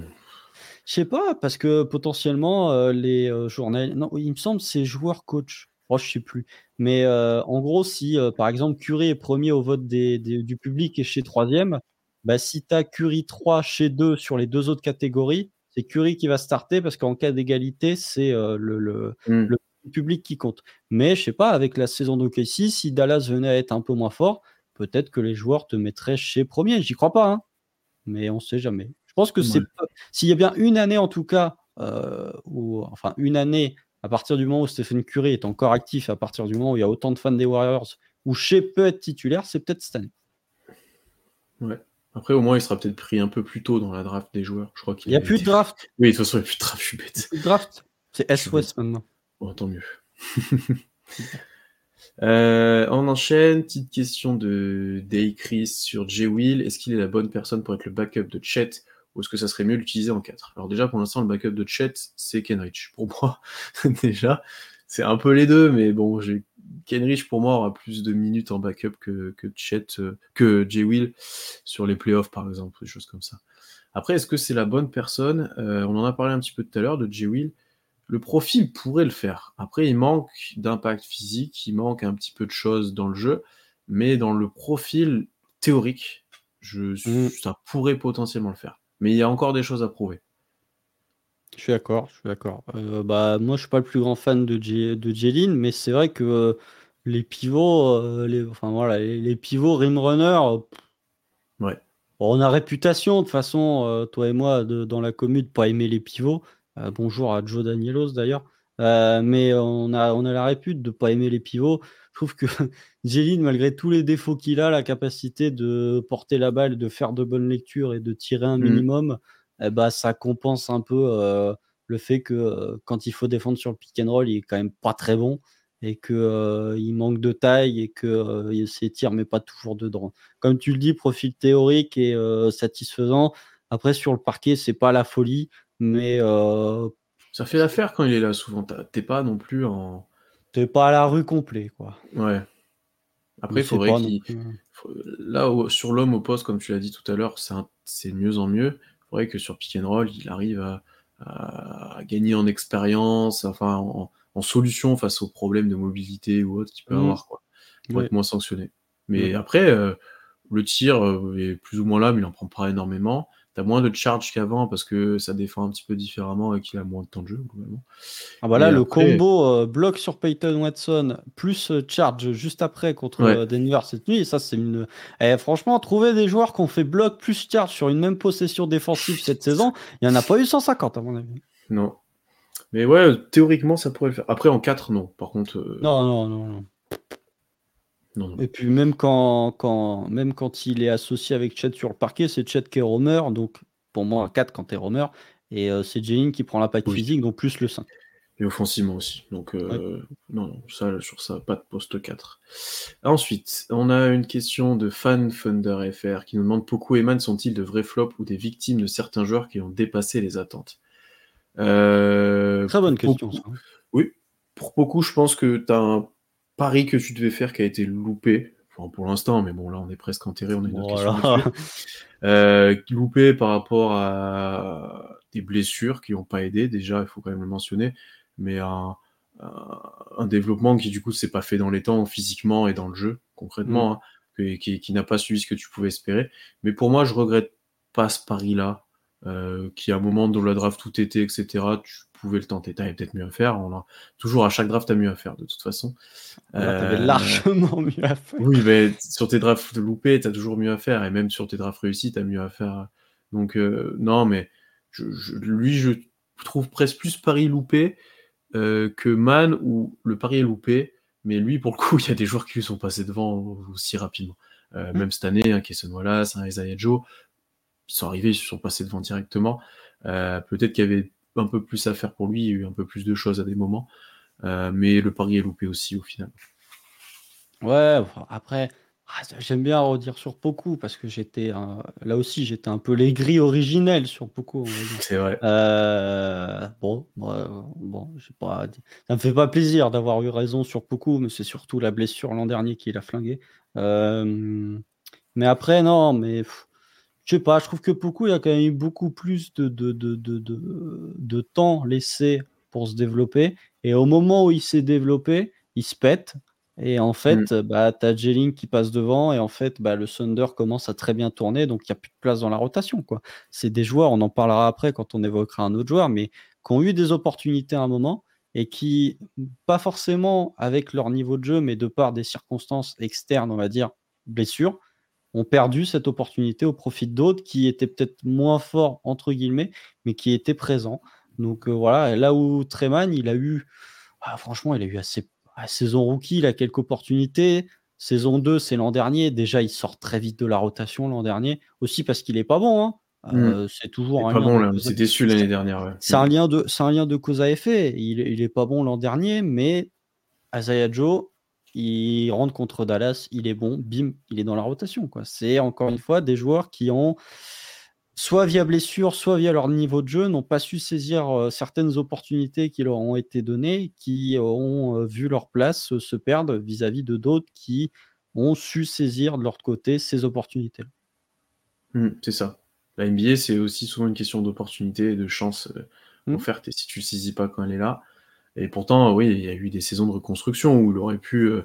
Je sais pas, parce que potentiellement, euh, les euh. Non, il me semble que c'est joueur-coach. Oh, je sais plus. Mais euh, en gros, si euh, par exemple Curry est premier au vote des, des- du public et chez troisième, bah, si tu as Curry 3 chez 2 sur les deux autres catégories, c'est Curry qui va starter parce qu'en cas d'égalité, c'est le, le- Hmm. le public qui compte. Mais je sais pas, avec la saison d'OKC, si Dallas venait à être un peu moins fort, peut-être que les joueurs te mettraient chez premier. J'y crois pas, hein. mais on sait jamais. Je pense que c'est s'il y a bien une année en tout cas, euh, où, enfin une année à partir du moment où Stephen Curry est encore actif, à partir du moment où il y a autant de fans des Warriors, où Shea peut être titulaire, c'est peut-être cette année. Ouais. Après, au moins, il sera peut-être pris un peu plus tôt dans la draft des joueurs. Je crois qu'il Il n'y a plus de draft. Oui, de toute façon, il n'y a plus de draft, je suis bête. Plus de draft. C'est S-West maintenant. Bon, tant mieux. Euh, on enchaîne. Petite question de Day Chris sur J. Will. Est-ce qu'il est la bonne personne pour être le backup de Chet ou est-ce que ça serait mieux l'utiliser en 4 Alors déjà, pour l'instant, le backup de Chet, c'est Kenrich. Pour moi, déjà, c'est un peu les deux, mais bon, j'ai- Kenrich, pour moi, aura plus de minutes en backup que, que Chet, euh, que J. Will sur les playoffs, par exemple, des choses comme ça. Après, est-ce que c'est la bonne personne? Euh, On en a parlé un petit peu tout à l'heure de J. Will. Le profil pourrait le faire. Après, il manque d'impact physique, il manque un petit peu de choses dans le jeu, mais dans le profil théorique, je, Mm. ça pourrait potentiellement le faire. Mais il y a encore des choses à prouver. Je suis d'accord, je suis d'accord. Euh, bah, moi, je suis pas le plus grand fan de, J- de Jeline, mais c'est vrai que euh, les pivots, euh, les, enfin, voilà, les, les pivots rim runner, pff, Ouais. bon, on a réputation, de toute façon, euh, toi et moi, de- dans la commune, de pas aimer les pivots. Euh, bonjour à Joe Danielos d'ailleurs. Euh, mais on a, on a la répute de pas aimer les pivots. Je trouve que Jeline, malgré tous les défauts qu'il a, la capacité de porter la balle, de faire de bonnes lectures et de tirer un Mhm. minimum, eh bah, ça compense un peu euh, le fait que euh, quand il faut défendre sur le pick and roll, il est quand même pas très bon et que euh, il manque de taille et que ses tirs mais pas toujours dedans. Comme tu le dis, profil théorique et satisfaisant. Après sur le parquet, c'est pas la folie, mais Ça fait l'affaire quand il est là, souvent. T'es pas non plus en. T'es pas à la rue complet quoi. Ouais. Après, Mais il faudrait qu'il. Là, sur l'homme au poste, comme tu l'as dit tout à l'heure, c'est un- c'est de mieux en mieux. Il faudrait que sur pick and roll, il arrive à, gagner en expérience, enfin en, en solution face aux problèmes de mobilité ou autre qu'il peut Mhm. avoir, quoi, pour Ouais. être moins sanctionné. Mais Ouais. après, euh, le tir euh, est plus ou moins là, mais il en prend pas énormément. T'as moins de charge qu'avant parce que ça défend un petit peu différemment et qu'il a moins de temps de jeu, globalement. Ah bah là, Et le après- combo euh, bloc sur Peyton Watson plus euh, charge juste après contre Ouais. euh, Denver cette nuit, ça c'est une. Eh, franchement, trouver des joueurs qui ont fait bloc plus charge sur une même possession défensive cette saison, il n'y en a pas eu 150 à mon avis. Non. Mais ouais, théoriquement, ça pourrait le faire. Après, en 4, non. Par contre, euh, Non, non, non, non. Non, non. Et puis même quand, quand, même quand il est associé avec Chet sur le parquet, c'est Chet qui est roamer, donc pour moi un 4 quand tu es roamer. Et euh, c'est Jalen qui prend la patte Oui. physique, donc plus le 5. Et offensivement aussi. Donc, euh, non, non, ça, sur ça, pas de poste 4. Ensuite, on a une question de Fan Thunder FR qui nous demande Poku et Man sont-ils de vrais flops ou des victimes de certains joueurs qui ont dépassé les attentes? Euh, Très bonne question. Poku- ça. Oui, pour beaucoup, je pense que tu as un pari que tu devais faire qui a été loupé. Enfin, pour l'instant, mais bon, là, on est presque enterré, on a une autre Voilà. Euh, loupé par rapport à des blessures qui n'ont pas aidé, déjà, il faut quand même le mentionner, mais un, un- développement qui, du coup, s'est pas fait dans les temps, physiquement et dans le jeu, concrètement, hein, que- qui, qui n'a pas suivi ce que tu pouvais espérer. Mais pour moi, je regrette pas ce pari-là, euh, qui à un moment dans la draft tout était, etc., tu pouvais le tenter. T'avais peut-être mieux à faire. On a, toujours à chaque draft, t'as mieux à faire, de toute façon. Là, t'avais Euh, largement mieux à faire. oui, mais sur tes drafts loupés, t'as toujours mieux à faire, et même sur tes drafts réussis, t'as mieux à faire. Donc, euh, non, mais je, je- lui, je trouve presque plus pari loupé euh, que Man, où le pari est loupé, mais lui, pour le coup, il y a des joueurs qui lui sont passés devant aussi rapidement. Euh, Mm. Même cette année, un Kesson Wallace, un Isaiah Joe, ils sont arrivés, ils se sont passés devant directement. Euh, Peut-être qu'il y avait un peu plus à faire pour lui, il y a eu un peu plus de choses à des moments, Euh, mais le pari est loupé aussi au final. Ouais, après, ah, j'aime bien redire sur Poku parce que j'étais un- là aussi, j'étais un peu l'aigri originel sur Poku. C'est vrai. Euh, bon, ouais, bon, pas, ça me fait pas plaisir d'avoir eu raison sur Poku, mais c'est surtout la blessure l'an dernier qui l'a flingué. Euh, mais après, non, mais pff, je sais pas, je trouve que Poku, il a quand même eu beaucoup plus de, de, de, de, de, de temps laissé pour se développer. Et au moment où il s'est développé, il se pète. Et en fait, bah, tu as Jelling qui passe devant. Et en fait, bah, le Thunder commence à très bien tourner. Donc, il n'y a plus de place dans la rotation. quoi. C'est des joueurs, on en parlera après quand on évoquera un autre joueur, mais qui ont eu des opportunités à un moment et qui, pas forcément avec leur niveau de jeu, mais de par des circonstances externes, on va dire, blessures, ont perdu cette opportunité au profit d'autres qui étaient peut-être moins forts, entre guillemets, mais qui étaient présents. Donc euh, voilà, là où Treman, il a eu, ah, franchement, il a eu assez, à saison rookie, il a quelques opportunités. Saison 2, c'est l'an dernier. Déjà, il sort très vite de la rotation l'an dernier. Aussi parce qu'il est pas bon. hein. Euh, C'est toujours un pas lien bon de là, c'est déçu l'année dernière. ouais. c'est un lien de, c'est un lien de cause à effet. Il, il est pas bon l'an dernier, mais Isaiah Joe, il rentre contre Dallas, il est bon, bim, il est dans la rotation. Quoi. C'est encore une fois des joueurs qui ont, soit via blessure, soit via leur niveau de jeu, n'ont pas su saisir euh, certaines opportunités qui leur ont été données, qui ont euh, vu leur place euh, se perdre vis-à-vis de d'autres qui ont su saisir de leur côté ces opportunités. Hmm, c'est ça. La NBA, c'est aussi souvent une question d'opportunité et de chance offerte, et si tu ne saisis pas quand elle est là. Et pourtant, oui, il y a eu des saisons de reconstruction où il aurait pu euh,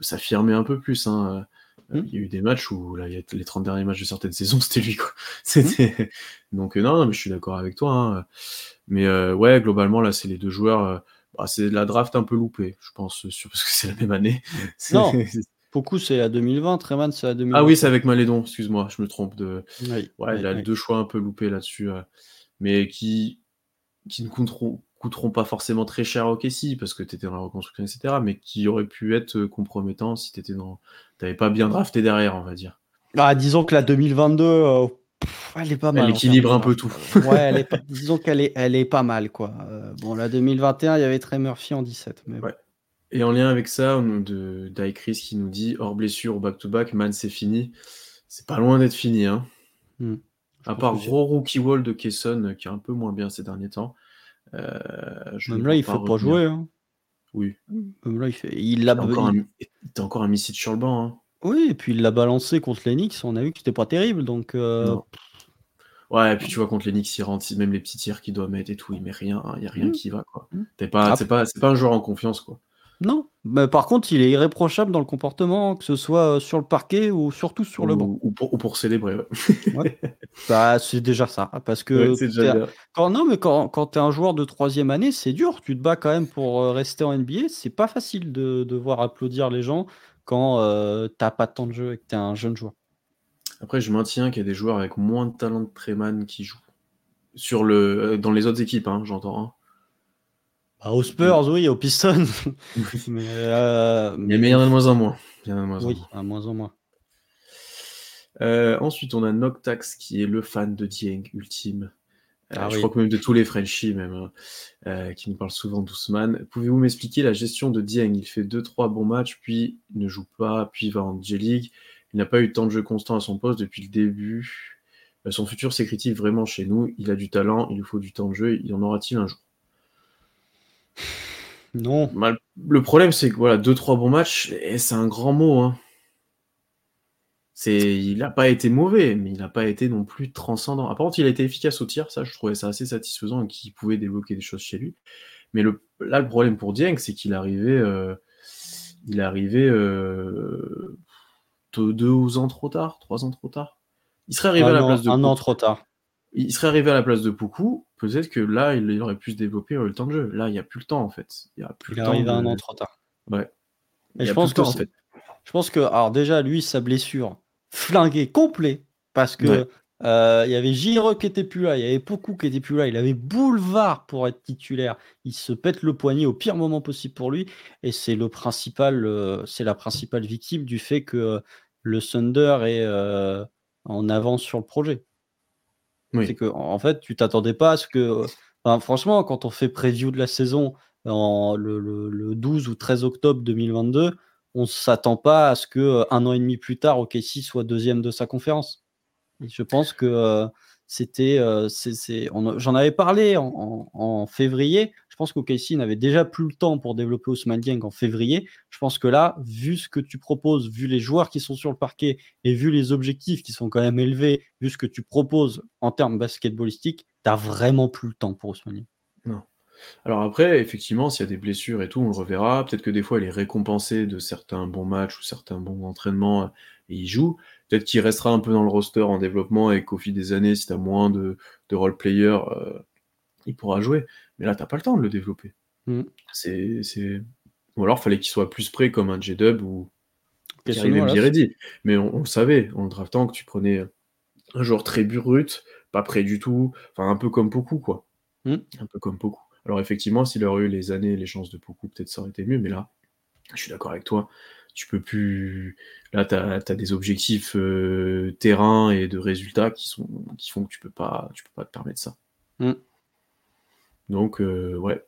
s'affirmer un peu plus. hein. Euh, Hmm. Il y a eu des matchs où là, il y a les 30 derniers matchs de certaines saisons, c'était lui. Quoi. C'était... Donc, euh, non, non, mais je suis d'accord avec toi. hein. Mais euh, ouais, globalement, là, c'est les deux joueurs. euh, bah, c'est de la draft un peu loupée, je pense, sur- parce que c'est la même année. C'est- Non. Beaucoup, c'est la 2020, Treman, c'est la 2020. Ah oui, c'est avec Malédon, excuse-moi, je me trompe de. Oui, Ouais, oui, il a oui. deux choix un peu loupés là-dessus, mais qui, qui ne coûteront, coûteront pas forcément très cher au Kessie parce que tu étais dans la reconstruction, etc., mais qui auraient pu être euh, compromettants si tu dans... t'avais pas bien drafté derrière, on va dire. Ah, disons que la 2022, euh, pff, elle est pas mal. Elle équilibre termes un peu tout. ouais, elle est pas- disons qu'elle est, elle est pas mal, quoi. Euh, bon, la 2021, il y avait Trey Murphy en 17. Mais. Ouais. Et en lien avec ça, de Chris qui nous dit hors blessure back-to-back, man, c'est fini. C'est pas loin d'être fini, hein. Hmm. À part gros rookie wall de Kesson euh, qui est un peu moins bien ces derniers temps. Euh, je Même là, il faut pas jouer. hein. Oui. Même là, il fait. Il l'a. Encore, un... encore un Missy sur le banc. Hein. Oui, et puis il l'a balancé contre l'Enix. On a vu que c'était pas terrible. Donc, euh. Ouais, et puis tu vois, contre Knicks, il rentre, même les petits tirs qu'il doit mettre et tout, il met rien, il n'y a rien Mm. qui va, quoi. Mm. T'es pas, Ah. c'est pas, c'est pas un joueur en confiance, quoi. Non. Mais par contre, il est irréprochable dans le comportement, que ce soit euh, sur le parquet ou surtout sur le banc. Ou pour, ou pour célébrer, ouais. Bah, c'est déjà ça. Parce que Ouais, déjà. Quand, non, mais quand, quand tu es un joueur de troisième année, c'est dur. Tu te bats quand même pour euh, rester en NBA. C'est pas facile de, de voir applaudir les gens quand euh, t'as pas de temps de jeu et que tu es un jeune joueur. Après, je maintiens qu'il y a des joueurs avec moins de talent de Treman qui jouent. Sur le, dans les autres équipes, hein, j'entends. hein. Bah, aux Spurs, oui, aux Pistons. mais, euh, Mais mais il y en a de moins en moins. Il y en a de moins en oui, moins. à moins en moins. Euh, ensuite, on a Noctax qui est le fan de Dieng ultime. Euh, Ah je oui. crois que même de tous les Frenchies, même, hein, euh, qui nous parlent souvent d'Ousmane. Pouvez-vous m'expliquer la gestion de Dieng? Il fait 2-3 bons matchs, puis il ne joue pas, puis il va en J-League. Il n'a pas eu de temps de jeu constant à son poste depuis le début. Euh, Son futur s'écrit-il vraiment chez nous Il a du talent, il lui faut du temps de jeu, il en aura-t-il un jour? Non. Bah, Le problème, c'est que voilà, 2-3 bons matchs, et c'est un grand mot. Hein. C'est, il n'a pas été mauvais, mais il n'a pas été non plus transcendant. Par contre, il a été efficace au tir, ça, je trouvais ça assez satisfaisant et qu'il pouvait débloquer des choses chez lui. Mais le, là, le problème pour Dieng, c'est qu'il arrivait, euh, il arrivait euh, deux, deux ans trop tard, trois ans trop tard. Il serait arrivé à un la an, place de un an trop tard. Il serait arrivé à la place de Poku. Peut-être que là, il, aurait pu se développer, le temps de jeu. Là, il n'y a plus le temps en fait. Il y a plus Il le temps. de- un an trop tard. Ouais. Et Il y je pense temps, que en fait. Je pense que, alors déjà, lui, sa blessure, flingué complet, parce que Ouais. euh, il y avait Gire qui était plus là, il y avait Poku qui était plus là, il avait boulevard pour être titulaire. Il se pète le poignet au pire moment possible pour lui, et c'est le principal, euh, c'est la principale victime du fait que euh, le Thunder est en avance sur le projet. C'est que en fait, tu t'attendais pas à ce que. enfin, franchement, quand on fait preview de la saison en, le, le- le 12 ou 13 octobre 2022, on s'attend pas à ce que euh, un an et demi plus tard, OKC soit deuxième de sa conférence. Je pense que euh, c'était. euh, J'en avais parlé en février. Je pense qu'OKC n'avait déjà plus le temps pour développer Ousmane Dieng en février. Je pense que là, vu ce que tu proposes, vu les joueurs qui sont sur le parquet et vu les objectifs qui sont quand même élevés, vu ce que tu proposes en termes basketballistiques, tu n'as vraiment plus le temps pour Ousmane Dieng. Alors après, effectivement, s'il y a des blessures et tout, on le reverra. Peut-être que des fois, il est récompensé de certains bons matchs ou certains bons entraînements et il joue. Peut-être qu'il restera un peu dans le roster en développement et qu'au fil des années, si tu as moins de, de role-players, euh, il pourra jouer. Mais là, t'as pas le temps de le développer. Mm. C'est, c'est... Ou alors, fallait qu'il soit plus prêt comme un J-Dub ou voilà, ready. Mais on, on le savait en le draftant que tu prenais un joueur très brut, pas prêt du tout, enfin un peu comme Poku, quoi. Mm. Un peu comme Poku. Alors effectivement, s'il aurait eu les années les chances de Poku, peut-être ça aurait été mieux, mais là, je suis d'accord avec toi. Tu peux plus. Là, tu as, des objectifs euh, terrain et de résultats qui, sont, qui font que tu peux pas, tu peux pas te permettre ça. Mm. Donc, euh, ouais.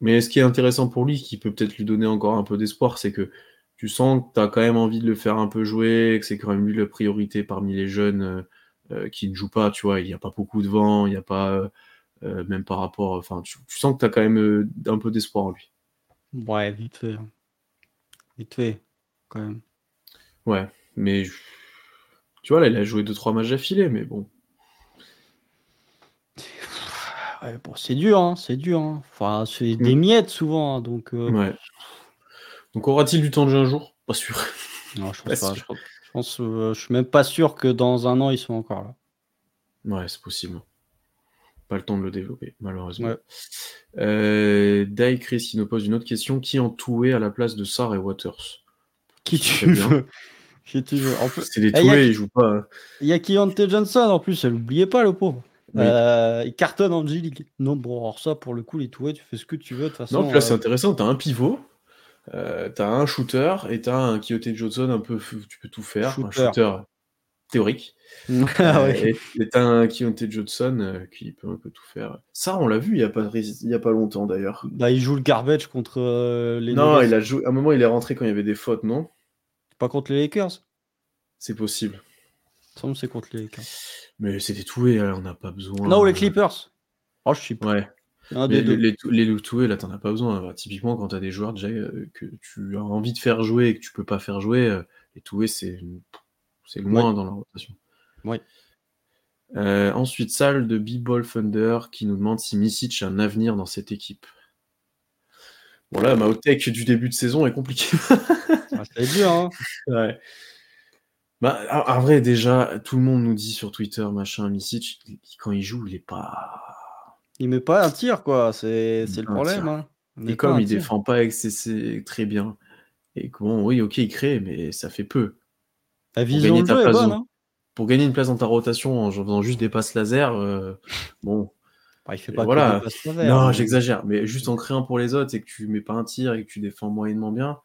Mais ce qui est intéressant pour lui, qui peut peut-être lui donner encore un peu d'espoir, c'est que tu sens que tu as quand même envie de le faire un peu jouer, que c'est quand même lui la priorité parmi les jeunes euh, euh, qui ne jouent pas, tu vois, il n'y a pas beaucoup de vent, il n'y a pas, euh, même par rapport, enfin, tu, tu sens que tu as quand même un peu d'espoir en lui. Ouais, vite fait. hein. Vite fait, quand même. Ouais, mais tu vois, là, il a joué 2-3 matchs d'affilée, mais bon. Ouais, bon, c'est dur, hein, c'est dur. hein. Enfin, c'est des Mm. miettes souvent, hein, donc. euh, Ouais. Donc aura-t-il du temps de jeu un jour? Pas sûr. non, je pense pas. Je, pense, euh, je suis même pas sûr que dans un an ils sont encore là. Ouais, c'est possible. Pas le temps de le développer, malheureusement. Ouais. Euh, Dai Chris qui nous pose une autre question. Qui en toué à la place de Sar et Waters? Qui tu veux? Qui tu veux? En plus, C'est des Eh, a toués, ils jouent pas. il y a Keontae Johnson en plus, elle n'oubliez pas le pauvre. Oui. Euh, il cartonne en G-League. Non, bon, alors ça, pour le coup, les toués, tu fais ce que tu veux. De toute façon, Non, puis là, c'est euh, intéressant. T'as un pivot, euh, t'as un shooter et t'as un Kyoto Johnson un peu. Tu peux tout faire. Un Shooter. théorique. ah Euh, ouais. et et t'as un Kyoto Johnson euh, qui peut un peu tout faire. Ça, on l'a vu il y a pas, il y a pas longtemps d'ailleurs. Bah, il joue le garbage contre les Non, Nuggets. il a joué. À un moment, il est rentré quand il y avait des fautes, non? Pas contre les Lakers. C'est possible. Semble c'est contre les. Mais c'est des toués, hein, on n'a pas besoin. Non, les Clippers. Oh, je suis pas. Ouais. Un Les, les, les, tou- les toués, là, t'en as pas besoin. Bah, typiquement, quand t'as des joueurs déjà euh, que tu as envie de faire jouer et que tu peux pas faire jouer, euh, les toués, c'est c'est loin dans la rotation. Ouais. Euh, ensuite, salle de B-Ball Thunder qui nous demande si Misic a un avenir dans cette équipe. Bon, là, ma tech du début de saison est compliquée. Ah, c'est dur, hein. Ouais. Bah, en en vrai, déjà, tout le monde nous dit sur Twitter, machin, Misic, quand il joue, il est pas. Il met pas un tir, quoi. C'est c'est le problème. Hein. Et comme il tir. défend pas très bien, et bon, oui, ok, il crée, mais ça fait peu. La vision gagner de jeu est bonne. Hein. Pour gagner une place dans ta rotation en faisant juste des passes laser, euh, bon, Bah, il fait pas voilà. que des passes laser, non, mais- j'exagère, mais juste en créant pour les autres et que tu mets pas un tir et que tu défends moyennement bien,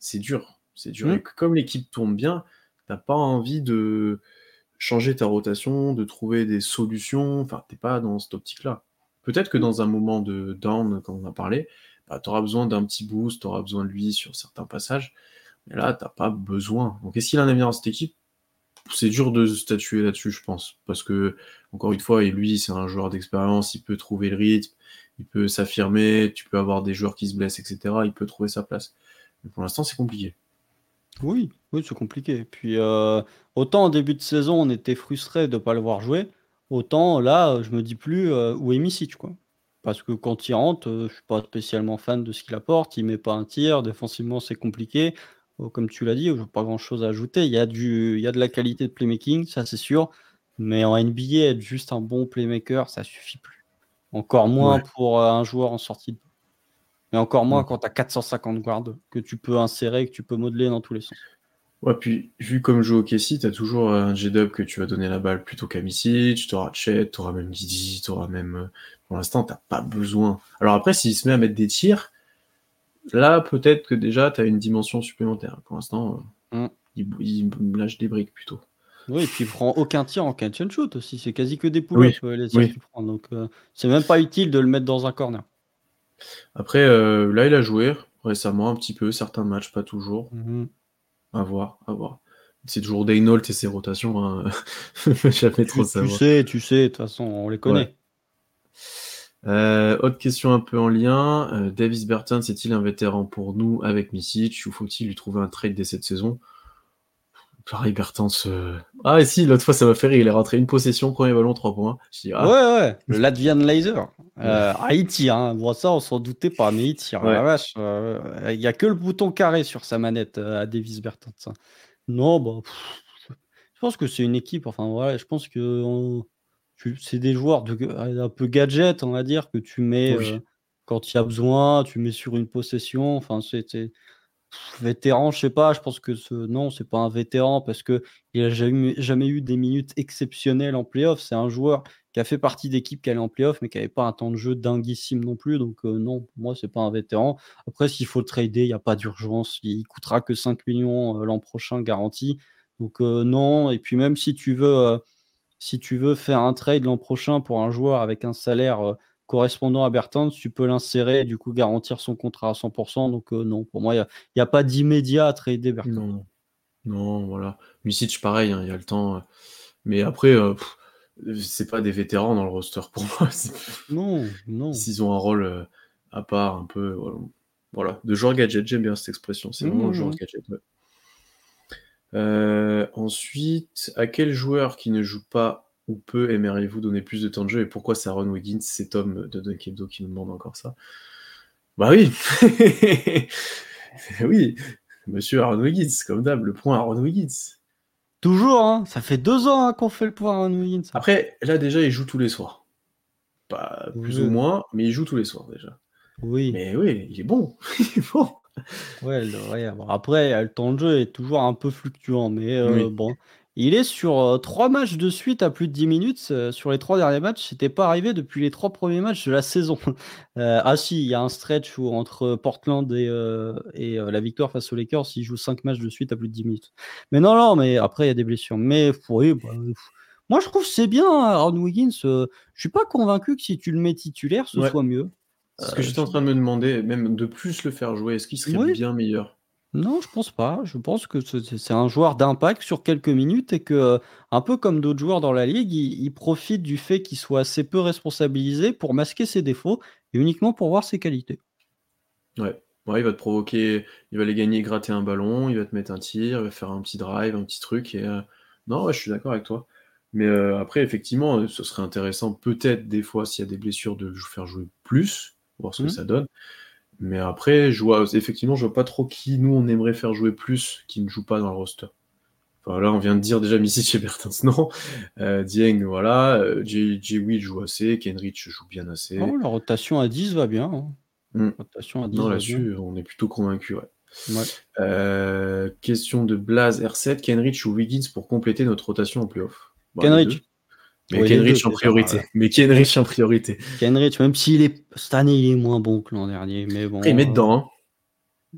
c'est dur. C'est dur. Mm. Et comme l'équipe tourne bien, t'as pas envie de, changer ta rotation, de trouver des solutions. Enfin, t'es pas dans cette optique-là. Peut-être que dans un moment de down, comme on a parlé, bah, tu auras besoin d'un petit boost, tu auras besoin de lui sur certains passages. Mais là, t'as pas besoin. Donc, est-ce qu'il en a bien dans cette équipe? C'est dur de statuer là-dessus, je pense. Parce que, encore une fois, et lui, c'est un joueur d'expérience, il peut trouver le rythme, il peut s'affirmer, tu peux avoir des joueurs qui se blessent, etc. Il peut trouver sa place. Mais pour l'instant, c'est compliqué. Oui, oui, c'est compliqué. Puis euh, autant en début de saison, on était frustré de ne pas le voir jouer, autant là, je me dis plus euh, où est Misic, quoi. Parce que quand il rentre, euh, je suis pas spécialement fan de ce qu'il apporte, il met pas un tir, défensivement c'est compliqué. comme tu l'as dit, je n'ai pas grand chose à ajouter. Il y, a du, il y a de la qualité de playmaking, ça c'est sûr. Mais en NBA, être juste un bon playmaker, ça suffit plus. Encore moins pour un joueur en sortie de mais encore moins quand tu as 450 guards que tu peux insérer, que tu peux modeler dans tous les sens. Ouais, puis vu comme joue au Kessie, tu as toujours un J-Dub que tu vas donner la balle plutôt qu'à Misic, tu auras Chet, tu auras même Didi, tu auras même. Euh, pour l'instant, tu pas besoin. Alors après, s'il se met à mettre des tirs, là, peut-être que déjà, tu as une dimension supplémentaire. Pour l'instant, euh, mm. il, lâche des briques plutôt. Oui, et puis il prend aucun tir en catch and shoot aussi. C'est quasi que des poules oui. les tirs qu'il prend. Donc, euh, c'est même pas utile de le mettre dans un corner. Après, euh, là, il a joué récemment un petit peu, certains matchs, pas toujours. Mhm. À voir, à voir. C'est toujours Daynault et ses rotations. Hein. Jamais trop tu, Tu sais, tu sais, de toute façon, on les connaît. Euh, autre question un peu en lien. Euh, Davis Burton, est-il un vétéran pour nous avec Misic ou faut-il lui trouver un trade dès cette saison? Pareil, Bertens. Euh, ah, et si, l'autre fois, ça m'a fait rire. Il est rentré une possession, premier ballon, 3 points. Ah. Ouais, ouais, le Latvian Laser. Euh, ah, il tire. Hein. Bon, ça, on s'en doutait pas, mais il tire. La vache. Euh, il n'y a que le bouton carré sur sa manette à Davis Bertens. Hein. Non, bah, je pense que c'est une équipe. Enfin, voilà, je pense que c'est des joueurs de, un peu gadget, on va dire, que tu mets quand il y a besoin, tu mets sur une possession. Enfin, c'était Vétéran, je sais pas, je pense que ce non, c'est pas un vétéran parce que il a jamais, jamais eu des minutes exceptionnelles en playoff. C'est un joueur qui a fait partie d'équipe qui allait en playoff, mais qui n'avait pas un temps de jeu dinguissime non plus. Donc euh, non, moi, c'est pas un vétéran. Après, s'il faut le trader, il n'y a pas d'urgence. Il coûtera que 5 millions euh, l'an prochain garanti. Donc euh, non, et puis même si tu veux si tu veux faire un trade l'an prochain pour un joueur avec un salaire correspondant à Bertens, tu peux l'insérer et du coup garantir son contrat à 100%. Donc euh, non, pour moi, il n'y a, pas d'immédiat à trader Bertens. Non, non voilà. Misic, pareil, hein, il y a le temps. Euh. Mais après, euh, c'est pas des vétérans dans le roster pour moi. Non, non. S'ils ont un rôle à part, un peu. Voilà, de joueur gadget, j'aime bien cette expression. C'est vraiment un joueur gadget. ensuite, à quel joueur qui ne joue pas ou peu aimeriez-vous donner plus de temps de jeu et pourquoi c'est Aaron Wiggins, cet homme de Dunkebdo qui nous demande encore ça? Bah oui Oui, monsieur Aaron Wiggins, comme d'hab, le point Aaron Wiggins. Toujours, hein ça fait deux ans hein, qu'on fait le point Aaron Wiggins. Après, là déjà, il joue tous les soirs. Pas plus ou moins, mais il joue tous les soirs déjà. Oui. Mais oui, il est bon. il est bon. Ouais, après, le temps de jeu est toujours un peu fluctuant, mais euh, bon, il est sur euh, trois matchs de suite à plus de 10 minutes. Euh, sur les trois derniers matchs, c'était pas arrivé depuis les trois premiers matchs de la saison. Euh, ah si, il y a un stretch où entre Portland et, et la victoire face aux Lakers, il joue cinq matchs de suite à plus de 10 minutes. Mais non, non, mais après, il y a des blessures. Mais oui, bah, moi je trouve que c'est bien, Aaron Wiggins. je suis pas convaincu que si tu le mets titulaire, ce soit mieux. Ce que j'étais en train de me demander, même de plus le faire jouer, est-ce qu'il serait bien meilleur? Non, je pense pas. Je pense que c'est un joueur d'impact sur quelques minutes et que, euh, un peu comme d'autres joueurs dans la ligue, il, profite du fait qu'il soit assez peu responsabilisé pour masquer ses défauts et uniquement pour voir ses qualités. Ouais. Ouais, il va te provoquer, il va les gagner, gratter un ballon, il va te mettre un tir, il va faire un petit drive, un petit truc. Et, euh, Non, je suis d'accord avec toi. Mais euh, après, effectivement, ce serait intéressant peut-être des fois s'il y a des blessures de faire jouer plus, voir ce que mmh. ça donne. Mais après, je vois, effectivement, je vois pas trop qui nous on aimerait faire jouer plus qui ne joue pas dans le roster. Enfin, là, on vient de dire déjà Missy chez Bertens, non? Euh, Dieng, voilà. Euh, J. joue assez. Kenrich joue bien assez. Oh, la rotation à 10 va bien. Hein. Hmm. Rotation à 10 non, là-dessus, on est plutôt convaincu. Ouais. Euh, question de Blaze R7. Kenrich ou Wiggins pour compléter notre rotation en playoff? Bah, Kenrich. Mais Kenrich en priorité. Mais Kenrich en priorité. Kenrich, même s'il est cette année il est moins bon que l'an dernier, mais bon. il met dedans. Hein.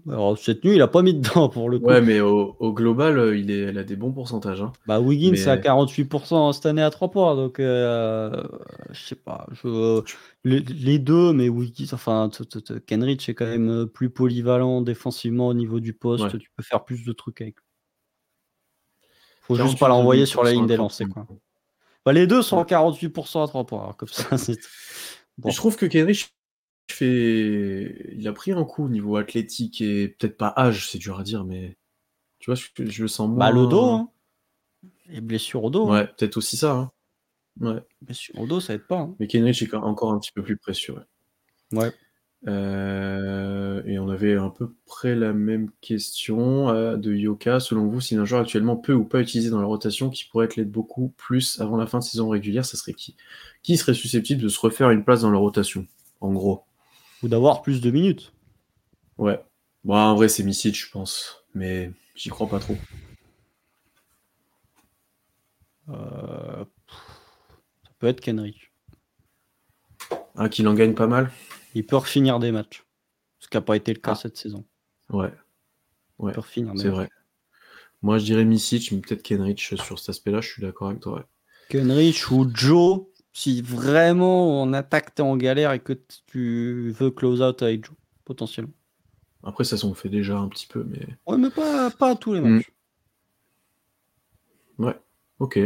Alors, cette nuit, il a pas mis dedans pour le coup. Ouais, mais au, au global, euh, il, est, a des bons pourcentages. Hein. Bah, Wiggins, Mais- c'est à 48% cette année à 3 points. Donc, euh, je sais pas. Je, les, les deux, mais Wiggins, enfin, Kenrich est quand même euh, plus polyvalent défensivement au niveau du poste. Ouais. Tu peux faire plus de trucs avec. Faut juste pas l'envoyer sur la ligne des lancers. Quoi. Bah, les deux sont à 48% à 3 points. alors, comme ça, c'est. Bon. Je trouve que Kenrich fait... il a pris un coup au niveau athlétique et peut-être pas âge, c'est dur à dire, mais tu vois, je, je le sens moins. Bah, le dos, hein. Les blessures au dos. hein. Ouais, peut-être aussi ça. hein. Ouais. Blessures au dos, ça aide pas. hein. Mais Kenrich est encore un petit peu plus précieux. ouais. Ouais. Euh, et on avait à peu près la même question euh, de Yoka. Selon vous, si un joueur actuellement peu ou pas utilisé dans la rotation qui pourrait être l'aide beaucoup plus avant la fin de saison régulière, ça serait qui? Qui serait susceptible de se refaire une place dans la rotation En gros? Ou d'avoir plus de minutes. Ouais. Bon, en vrai, c'est Misic, je pense. Mais j'y crois pas trop. Euh, Ça peut être Kenrich. Ah, qu'il en gagne pas mal? Il peut refinir des matchs. Ce qui n'a pas été le cas Ah. cette saison. Ouais. Il peut refinir des C'est matchs. vrai. Moi, je dirais Misic, mais peut-être Kenrich sur cet aspect-là, je suis d'accord avec toi. ouais. Kenrich ou Joe, si vraiment en attaque t'es en galère et que tu veux close out avec Joe, potentiellement. Après, ça s'en fait déjà un petit peu, mais. Ouais, mais pas, pas à tous les Mm. matchs. Ouais, ok.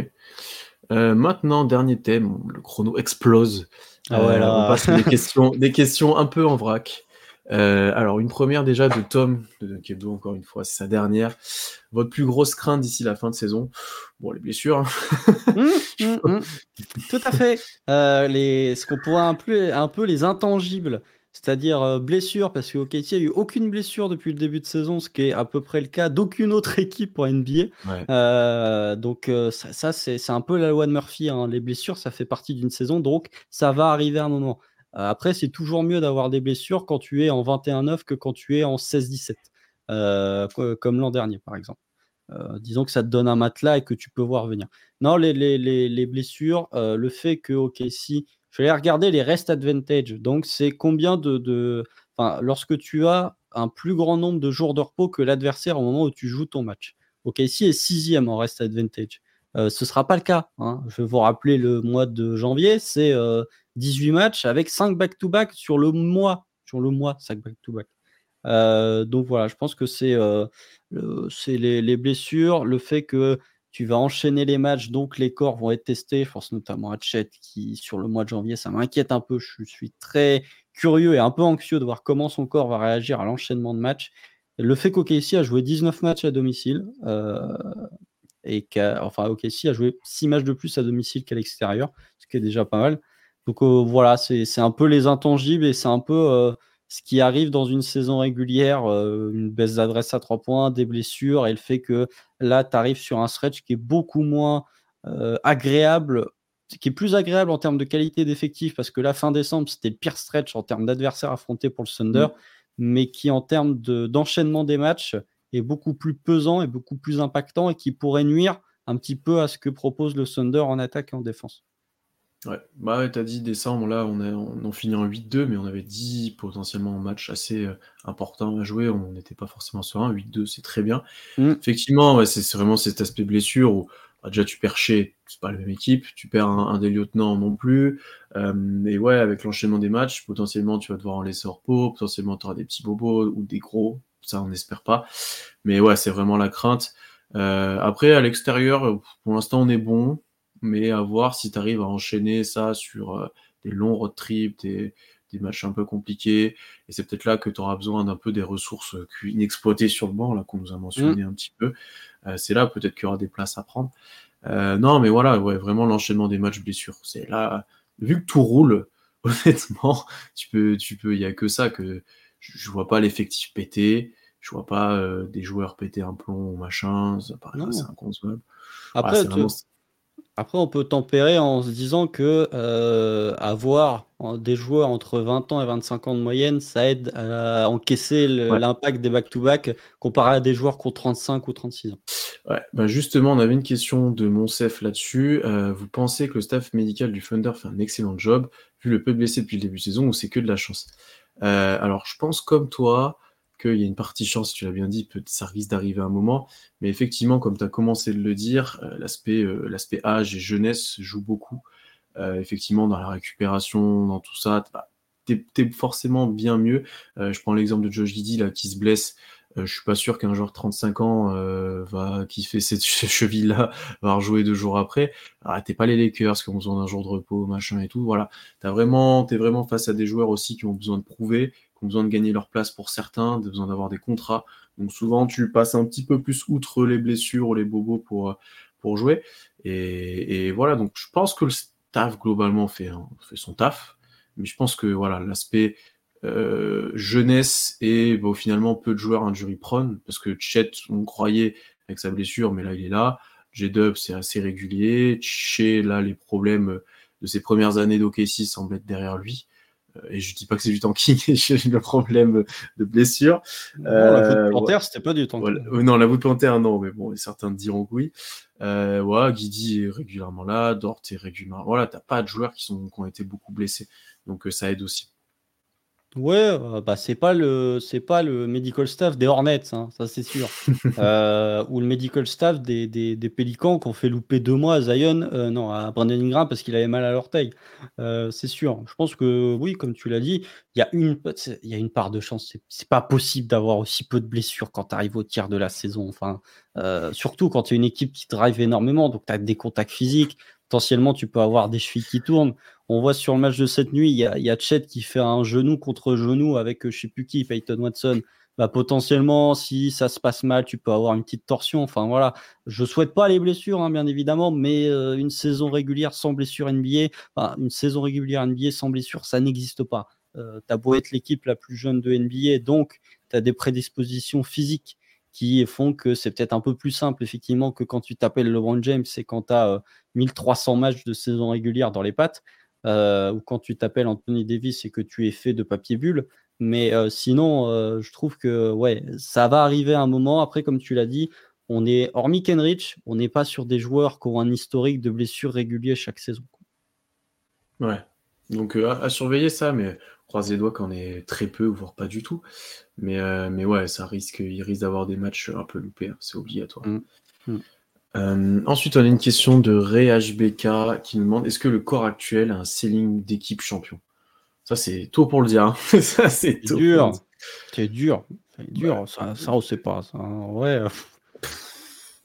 Euh, maintenant, dernier thème, le chrono explose. Ah ouais, Euh, là. on passe à des questions, des questions un peu en vrac. Euh, alors, une première déjà de Tom, de Kebdo, encore une fois, c'est sa dernière. Votre plus grosse crainte d'ici la fin de saison? Bon, les blessures. hein. Hum, hum, hum. Tout à fait. Euh, les, ce qu'on pourrait un peu les intangibles, c'est-à-dire euh, blessures, parce que OKC a eu aucune blessure depuis le début de saison, ce qui est à peu près le cas d'aucune autre équipe en NBA. Ouais. Euh, donc euh, ça, ça, c'est un peu la loi de Murphy. hein. Les blessures, ça fait partie d'une saison, donc ça va arriver à un moment. Après, c'est toujours mieux d'avoir des blessures quand tu es en 21-9 que quand tu es en 16-17, euh, co- comme l'an dernier, par exemple. Euh, disons que ça te donne un matelas et que tu peux voir venir. Non, les, les, les, les blessures, euh, le fait que OKC, je vais regarder les rest advantage. Donc, c'est combien de, de. Enfin, lorsque tu as un plus grand nombre de jours de repos que l'adversaire au moment où tu joues ton match. OKC est sixième en rest advantage. Euh, ce ne sera pas le cas. hein. Je vais vous rappeler le mois de janvier, c'est euh, 18 matchs avec 5 back-to-back sur le mois. Sur le mois, 5 back-to-back. Euh, donc voilà, je pense que euh, c'est les, les blessures, le fait que tu vas enchaîner les matchs, donc les corps vont être testés. Je pense notamment à Chet qui, sur le mois de janvier, ça m'inquiète un peu. Je suis très curieux et un peu anxieux de voir comment son corps va réagir à l'enchaînement de matchs. Le fait qu'OKC a joué 19 matchs à domicile, euh, et enfin, a joué 6 matchs de plus à domicile qu'à l'extérieur, ce qui est déjà pas mal. Donc euh, voilà, c'est c'est un peu les intangibles et c'est un peu euh, ce qui arrive dans une saison régulière, euh, une baisse d'adresse à 3 points, des blessures et le fait que là, tu arrives sur un stretch qui est beaucoup moins euh, agréable, qui est plus agréable en termes de qualité d'effectif parce que la fin décembre, c'était le pire stretch en termes d'adversaires affrontés pour le Thunder, mais qui en termes de- d'enchaînement des matchs est beaucoup plus pesant et beaucoup plus impactant et qui pourrait nuire un petit peu à ce que propose le Thunder en attaque et en défense. Ouais, bah ouais, t'as dit décembre, là on, a, on en finit en 8-2, mais on avait 10 potentiellement matchs assez euh, importants à jouer, on n'était pas forcément serein, 8-2 c'est très bien. Mm. Effectivement, ouais, c'est vraiment cet aspect blessure où bah, déjà tu perds chez, c'est pas la même équipe, tu perds un, un des lieutenants non plus, euh, et ouais, avec l'enchaînement des matchs, potentiellement tu vas devoir en laisser au repos, potentiellement tu auras des petits bobos ou des gros, ça on n'espère pas, mais ouais, c'est vraiment la crainte. Euh, après, à l'extérieur, pour l'instant on est bon, mais à voir si tu arrives à enchaîner ça sur euh, des longs road trips, des, des matchs un peu compliqués. Et c'est peut-être là que tu auras besoin d'un peu des ressources euh, inexploitées sur le banc, là qu'on nous a mentionné un petit peu. Euh, c'est là peut-être qu'il y aura des places à prendre. Euh, non, mais voilà, ouais, vraiment l'enchaînement des matchs blessures. C'est là, vu que tout roule, honnêtement, tu peux, tu peux, il y a que ça que je, je vois pas l'effectif péter. Je vois pas euh, des joueurs péter un plomb ou machin, ça paraît assez inconcevable. Après, c'est tu- vraiment- Après, on peut tempérer en se disant que euh, avoir des joueurs entre 20 ans et 25 ans de moyenne, ça aide à encaisser Ouais. l'impact des back-to-back comparé à des joueurs qui ont 35 ou 36 ans. Ouais, bah justement, on avait une question de Monsef là-dessus. Euh, vous pensez que le staff médical du Thunder fait un excellent job, vu le peu de blessés depuis le début de saison, ou c'est que de la chance? Euh, Alors, je pense comme toi qu'il y a une partie chance, tu l'as bien dit, peut ça risque d'arriver à un moment. Mais effectivement, comme tu as commencé de le dire, euh, l'aspect euh, l'aspect âge et jeunesse joue beaucoup. Euh, effectivement, dans la récupération, dans tout ça, tu es, forcément bien mieux. je prends l'exemple de Josh Giddy là, qui se blesse. je suis pas sûr qu'un joueur de 35 ans va, qui fait cette cheville-là va rejouer deux jours après. Ah, t'es pas les Lakers qui ont besoin d'un jour de repos, machin et tout. Voilà, t'as vraiment, t'es vraiment face à des joueurs aussi qui ont besoin de prouver, ont besoin de gagner leur place pour certains, de besoin d'avoir des contrats. Donc souvent, tu passes un petit peu plus outre les blessures ou les bobos pour, pour jouer. Et, voilà, donc je pense que le staff globalement fait, son taf. Mais je pense que voilà, l'aspect euh, jeunesse et bon, finalement peu de joueurs injury prone, parce que Chet, on croyait avec sa blessure, mais là il est là. J-Dub, c'est assez régulier. Chez là, les problèmes de ses premières années d'OKC semblent être derrière lui. Euh, et je dis pas que c'est du tanking, j'ai le problème de blessure. Non, la voûte euh, plantaire, c'était pas du tanking. Non, la voûte plantaire, non, mais bon, certains diront que oui. Euh, Guidi est régulièrement là, Dort est régulièrement. Voilà, t'as pas de joueurs qui, sont, qui ont été beaucoup blessés. Donc ça aide aussi. Ouais, euh, bah c'est pas le c'est pas le medical staff des Hornets, hein, ça c'est sûr. Euh, ou le medical staff des, des, des Pélicans qui ont fait louper deux mois à Zion, euh, non, à Brandon Ingram parce qu'il avait mal à l'orteil. c'est sûr. Je pense que oui, comme tu l'as dit, il y a une il y a une part de chance. C'est, pas possible d'avoir aussi peu de blessures quand tu arrives au tiers de la saison. Enfin, surtout quand tu es une équipe qui drive énormément, donc tu as des contacts physiques. Potentiellement, tu peux avoir des chevilles qui tournent. On voit sur le match de cette nuit, il y a, Chet qui fait un genou contre genou avec euh, je sais plus qui, Peyton Watson. Bah, potentiellement, si ça se passe mal, tu peux avoir une petite torsion. Enfin voilà, je souhaite pas les blessures, hein, bien évidemment, mais euh, une saison régulière sans blessure NBA, une saison régulière NBA sans blessure, ça n'existe pas. Euh, tu as beau être l'équipe la plus jeune de NBA, donc tu as des prédispositions physiques qui font que c'est peut-être un peu plus simple, effectivement, que quand tu t'appelles LeBron James et quand tu as 1300 matchs de saison régulière dans les pattes. Euh, ou quand tu t'appelles Anthony Davis et que tu es fait de papier bulle. Mais euh, sinon, euh, je trouve que ouais, ça va arriver à un moment. Après, comme tu l'as dit, on est, hormis Kenrich, on n'est pas sur des joueurs qui ont un historique de blessures réguliers chaque saison. Ouais. Donc à, surveiller ça, mais croise les doigts qu'on est très peu, voire pas du tout. Mais, mais ouais, ça risque, il risque d'avoir des matchs un peu loupés, hein, c'est obligatoire. Mmh. Mmh. Euh, ensuite, on a une question de Ray HBK qui nous demande est-ce que le corps actuel a un ceiling d'équipe champion? Ça, c'est tôt pour le dire. Hein. ça, c'est dur. C'est dur. C'est dur. Ça, ça, on sait pas. Ça. Ouais.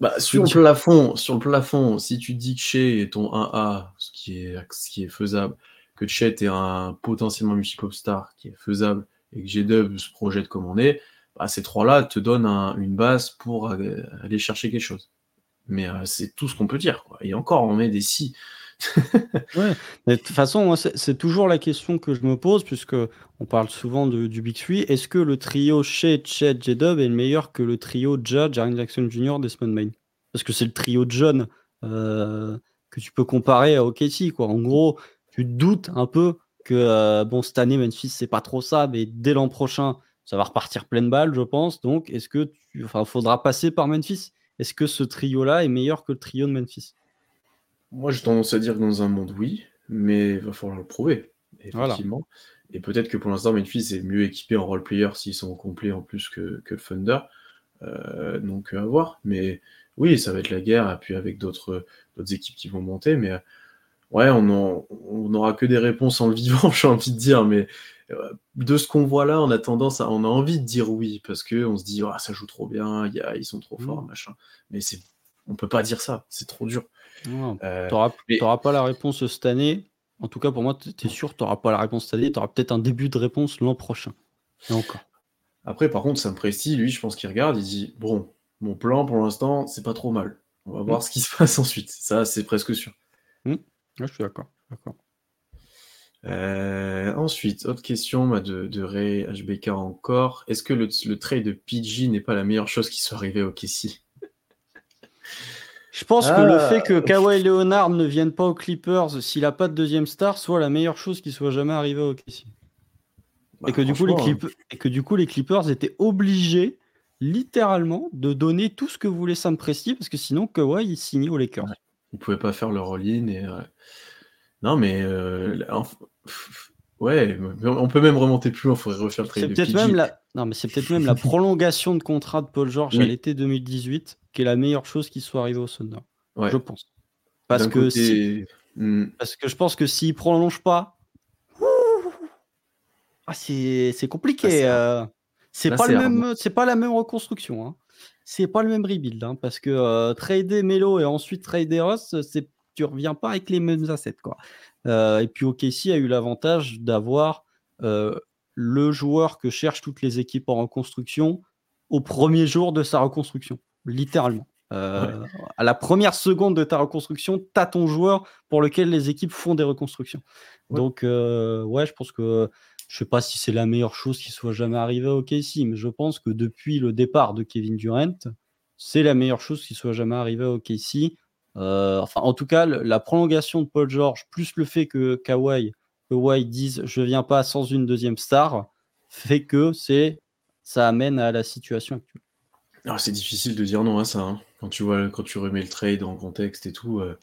Bah, sur, le plafond, sur le plafond, si tu dis que Chez ton 1A, ce qui est, ce qui est faisable, que Chet est un potentiellement multi-pop star qui est faisable, et que G-Dub se projette comme on est, bah, ces trois-là te donnent une base pour aller chercher quelque chose. Mais euh, c'est tout ce qu'on peut dire. Et encore, on met des si. de toute façon, c'est toujours la question que je me pose, puisque on parle souvent du Big Three. Est-ce que le trio chez Chet, J-Dub est meilleur que le trio Ja, Jaren Jackson Jr., Desmond Main Parce que c'est le trio John euh, que tu peux comparer à OKC. Quoi. En gros, tu doutes un peu que, euh, bon, cette année, Memphis, c'est pas trop ça, mais dès l'an prochain, ça va repartir pleine balle, je pense. Donc, est-ce que tu... enfin, faudra passer par Memphis? Est-ce que ce trio-là est meilleur que le trio de Memphis? Moi, j'ai tendance à dire que dans un monde, oui, mais il va falloir le prouver, effectivement. Et peut-être que pour l'instant, Memphis est mieux équipé en role-player s'ils sont complets en plus que, le Thunder. Euh, donc, à voir. Mais oui, ça va être la guerre, et puis avec d'autres équipes qui vont monter. Mais ouais, on n'aura que des réponses en le vivant, j'ai envie de dire. Mais euh, de ce qu'on voit là, on a tendance à, on a envie de dire oui parce que on se dit ah, ça joue trop bien, y a, ils sont trop forts, mmh. machin. Mais c'est, on peut pas dire ça, c'est trop dur. Euh, tu n'auras pas la réponse cette année. En tout cas, pour moi, tu es sûr, tu n'auras pas la réponse cette année. Tu auras peut-être un début de réponse l'an prochain. Et encore. Après, par contre, Sam Presti, lui, je pense qu'il regarde, il dit bon, mon plan pour l'instant, c'est pas trop mal. On va voir mmh. ce qui se passe ensuite. Ça, c'est presque sûr. Mmh. Je suis d'accord. D'accord. Euh, ensuite, autre question bah, de, de, Ray HBK encore. Est-ce que le, le, trade de PG n'est pas la meilleure chose qui soit arrivée au Kessie Je pense que le ah. fait que Kawhi Leonard ne vienne pas aux Clippers s'il n'a pas de deuxième star soit la meilleure chose qui soit jamais arrivée au Kessie. Bah, et, que du coup, les Clippers, et que du coup, les Clippers étaient obligés, littéralement, de donner tout ce que voulait Sam Presti parce que sinon, Kawhi il signait aux Lakers. Ils ne pouvaient pas faire le roll-in et. Non, mais euh, Ouais, on peut même remonter plus loin, il faudrait refaire le trade. C'est peut-être même la... Non, mais c'est peut-être même la prolongation de contrat de Paul George à l'été 2018 qui est la meilleure chose qui soit arrivée au Thunder. Je pense. Parce que, si... Hmm. Parce que je pense que s'il prolonge pas, ah, c'est compliqué. Euh. c'est pas, le même... pas la même reconstruction. Hein. C'est pas le même rebuild. Hein, parce que euh, trader Melo et ensuite trader Ross, tu reviens pas avec les mêmes assets. Quoi. Euh, et puis OKC a eu l'avantage d'avoir le joueur que cherchent toutes les équipes en reconstruction au premier jour de sa reconstruction, littéralement. Euh, à la première seconde de ta reconstruction, tu as ton joueur pour lequel les équipes font des reconstructions. Donc, euh, ouais, je pense que je sais pas si c'est la meilleure chose qui soit jamais arrivée au KC, mais je pense que depuis le départ de Kevin Durant, c'est la meilleure chose qui soit jamais arrivée au KC. Euh, enfin, en tout cas, la prolongation de Paul George, plus le fait que Kawhi, Kawhi dise je viens pas sans une deuxième star, fait que c'est ça amène à la situation actuelle. Ah, c'est difficile de dire non à ça. Hein. Quand tu vois, quand tu remets le trade en contexte et tout, euh,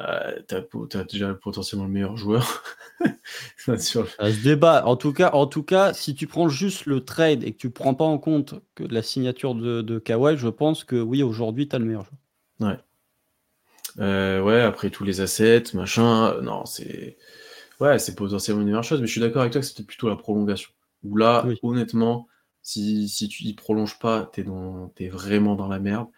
euh tu as, déjà potentiellement le meilleur joueur. ça se débat. En tout, cas, en tout cas, si tu prends juste le trade et que tu prends pas en compte que la signature de, de Kawhi, je pense que oui, aujourd'hui, tu as le meilleur joueur. Ouais. Euh, ouais, après tous les assets, machin, non, c'est. Ouais, c'est potentiellement une meilleure chose, mais je suis d'accord avec toi que c'était plutôt la prolongation. Où là, honnêtement, si, si tu y prolonges pas, tu es, es, vraiment dans la merde.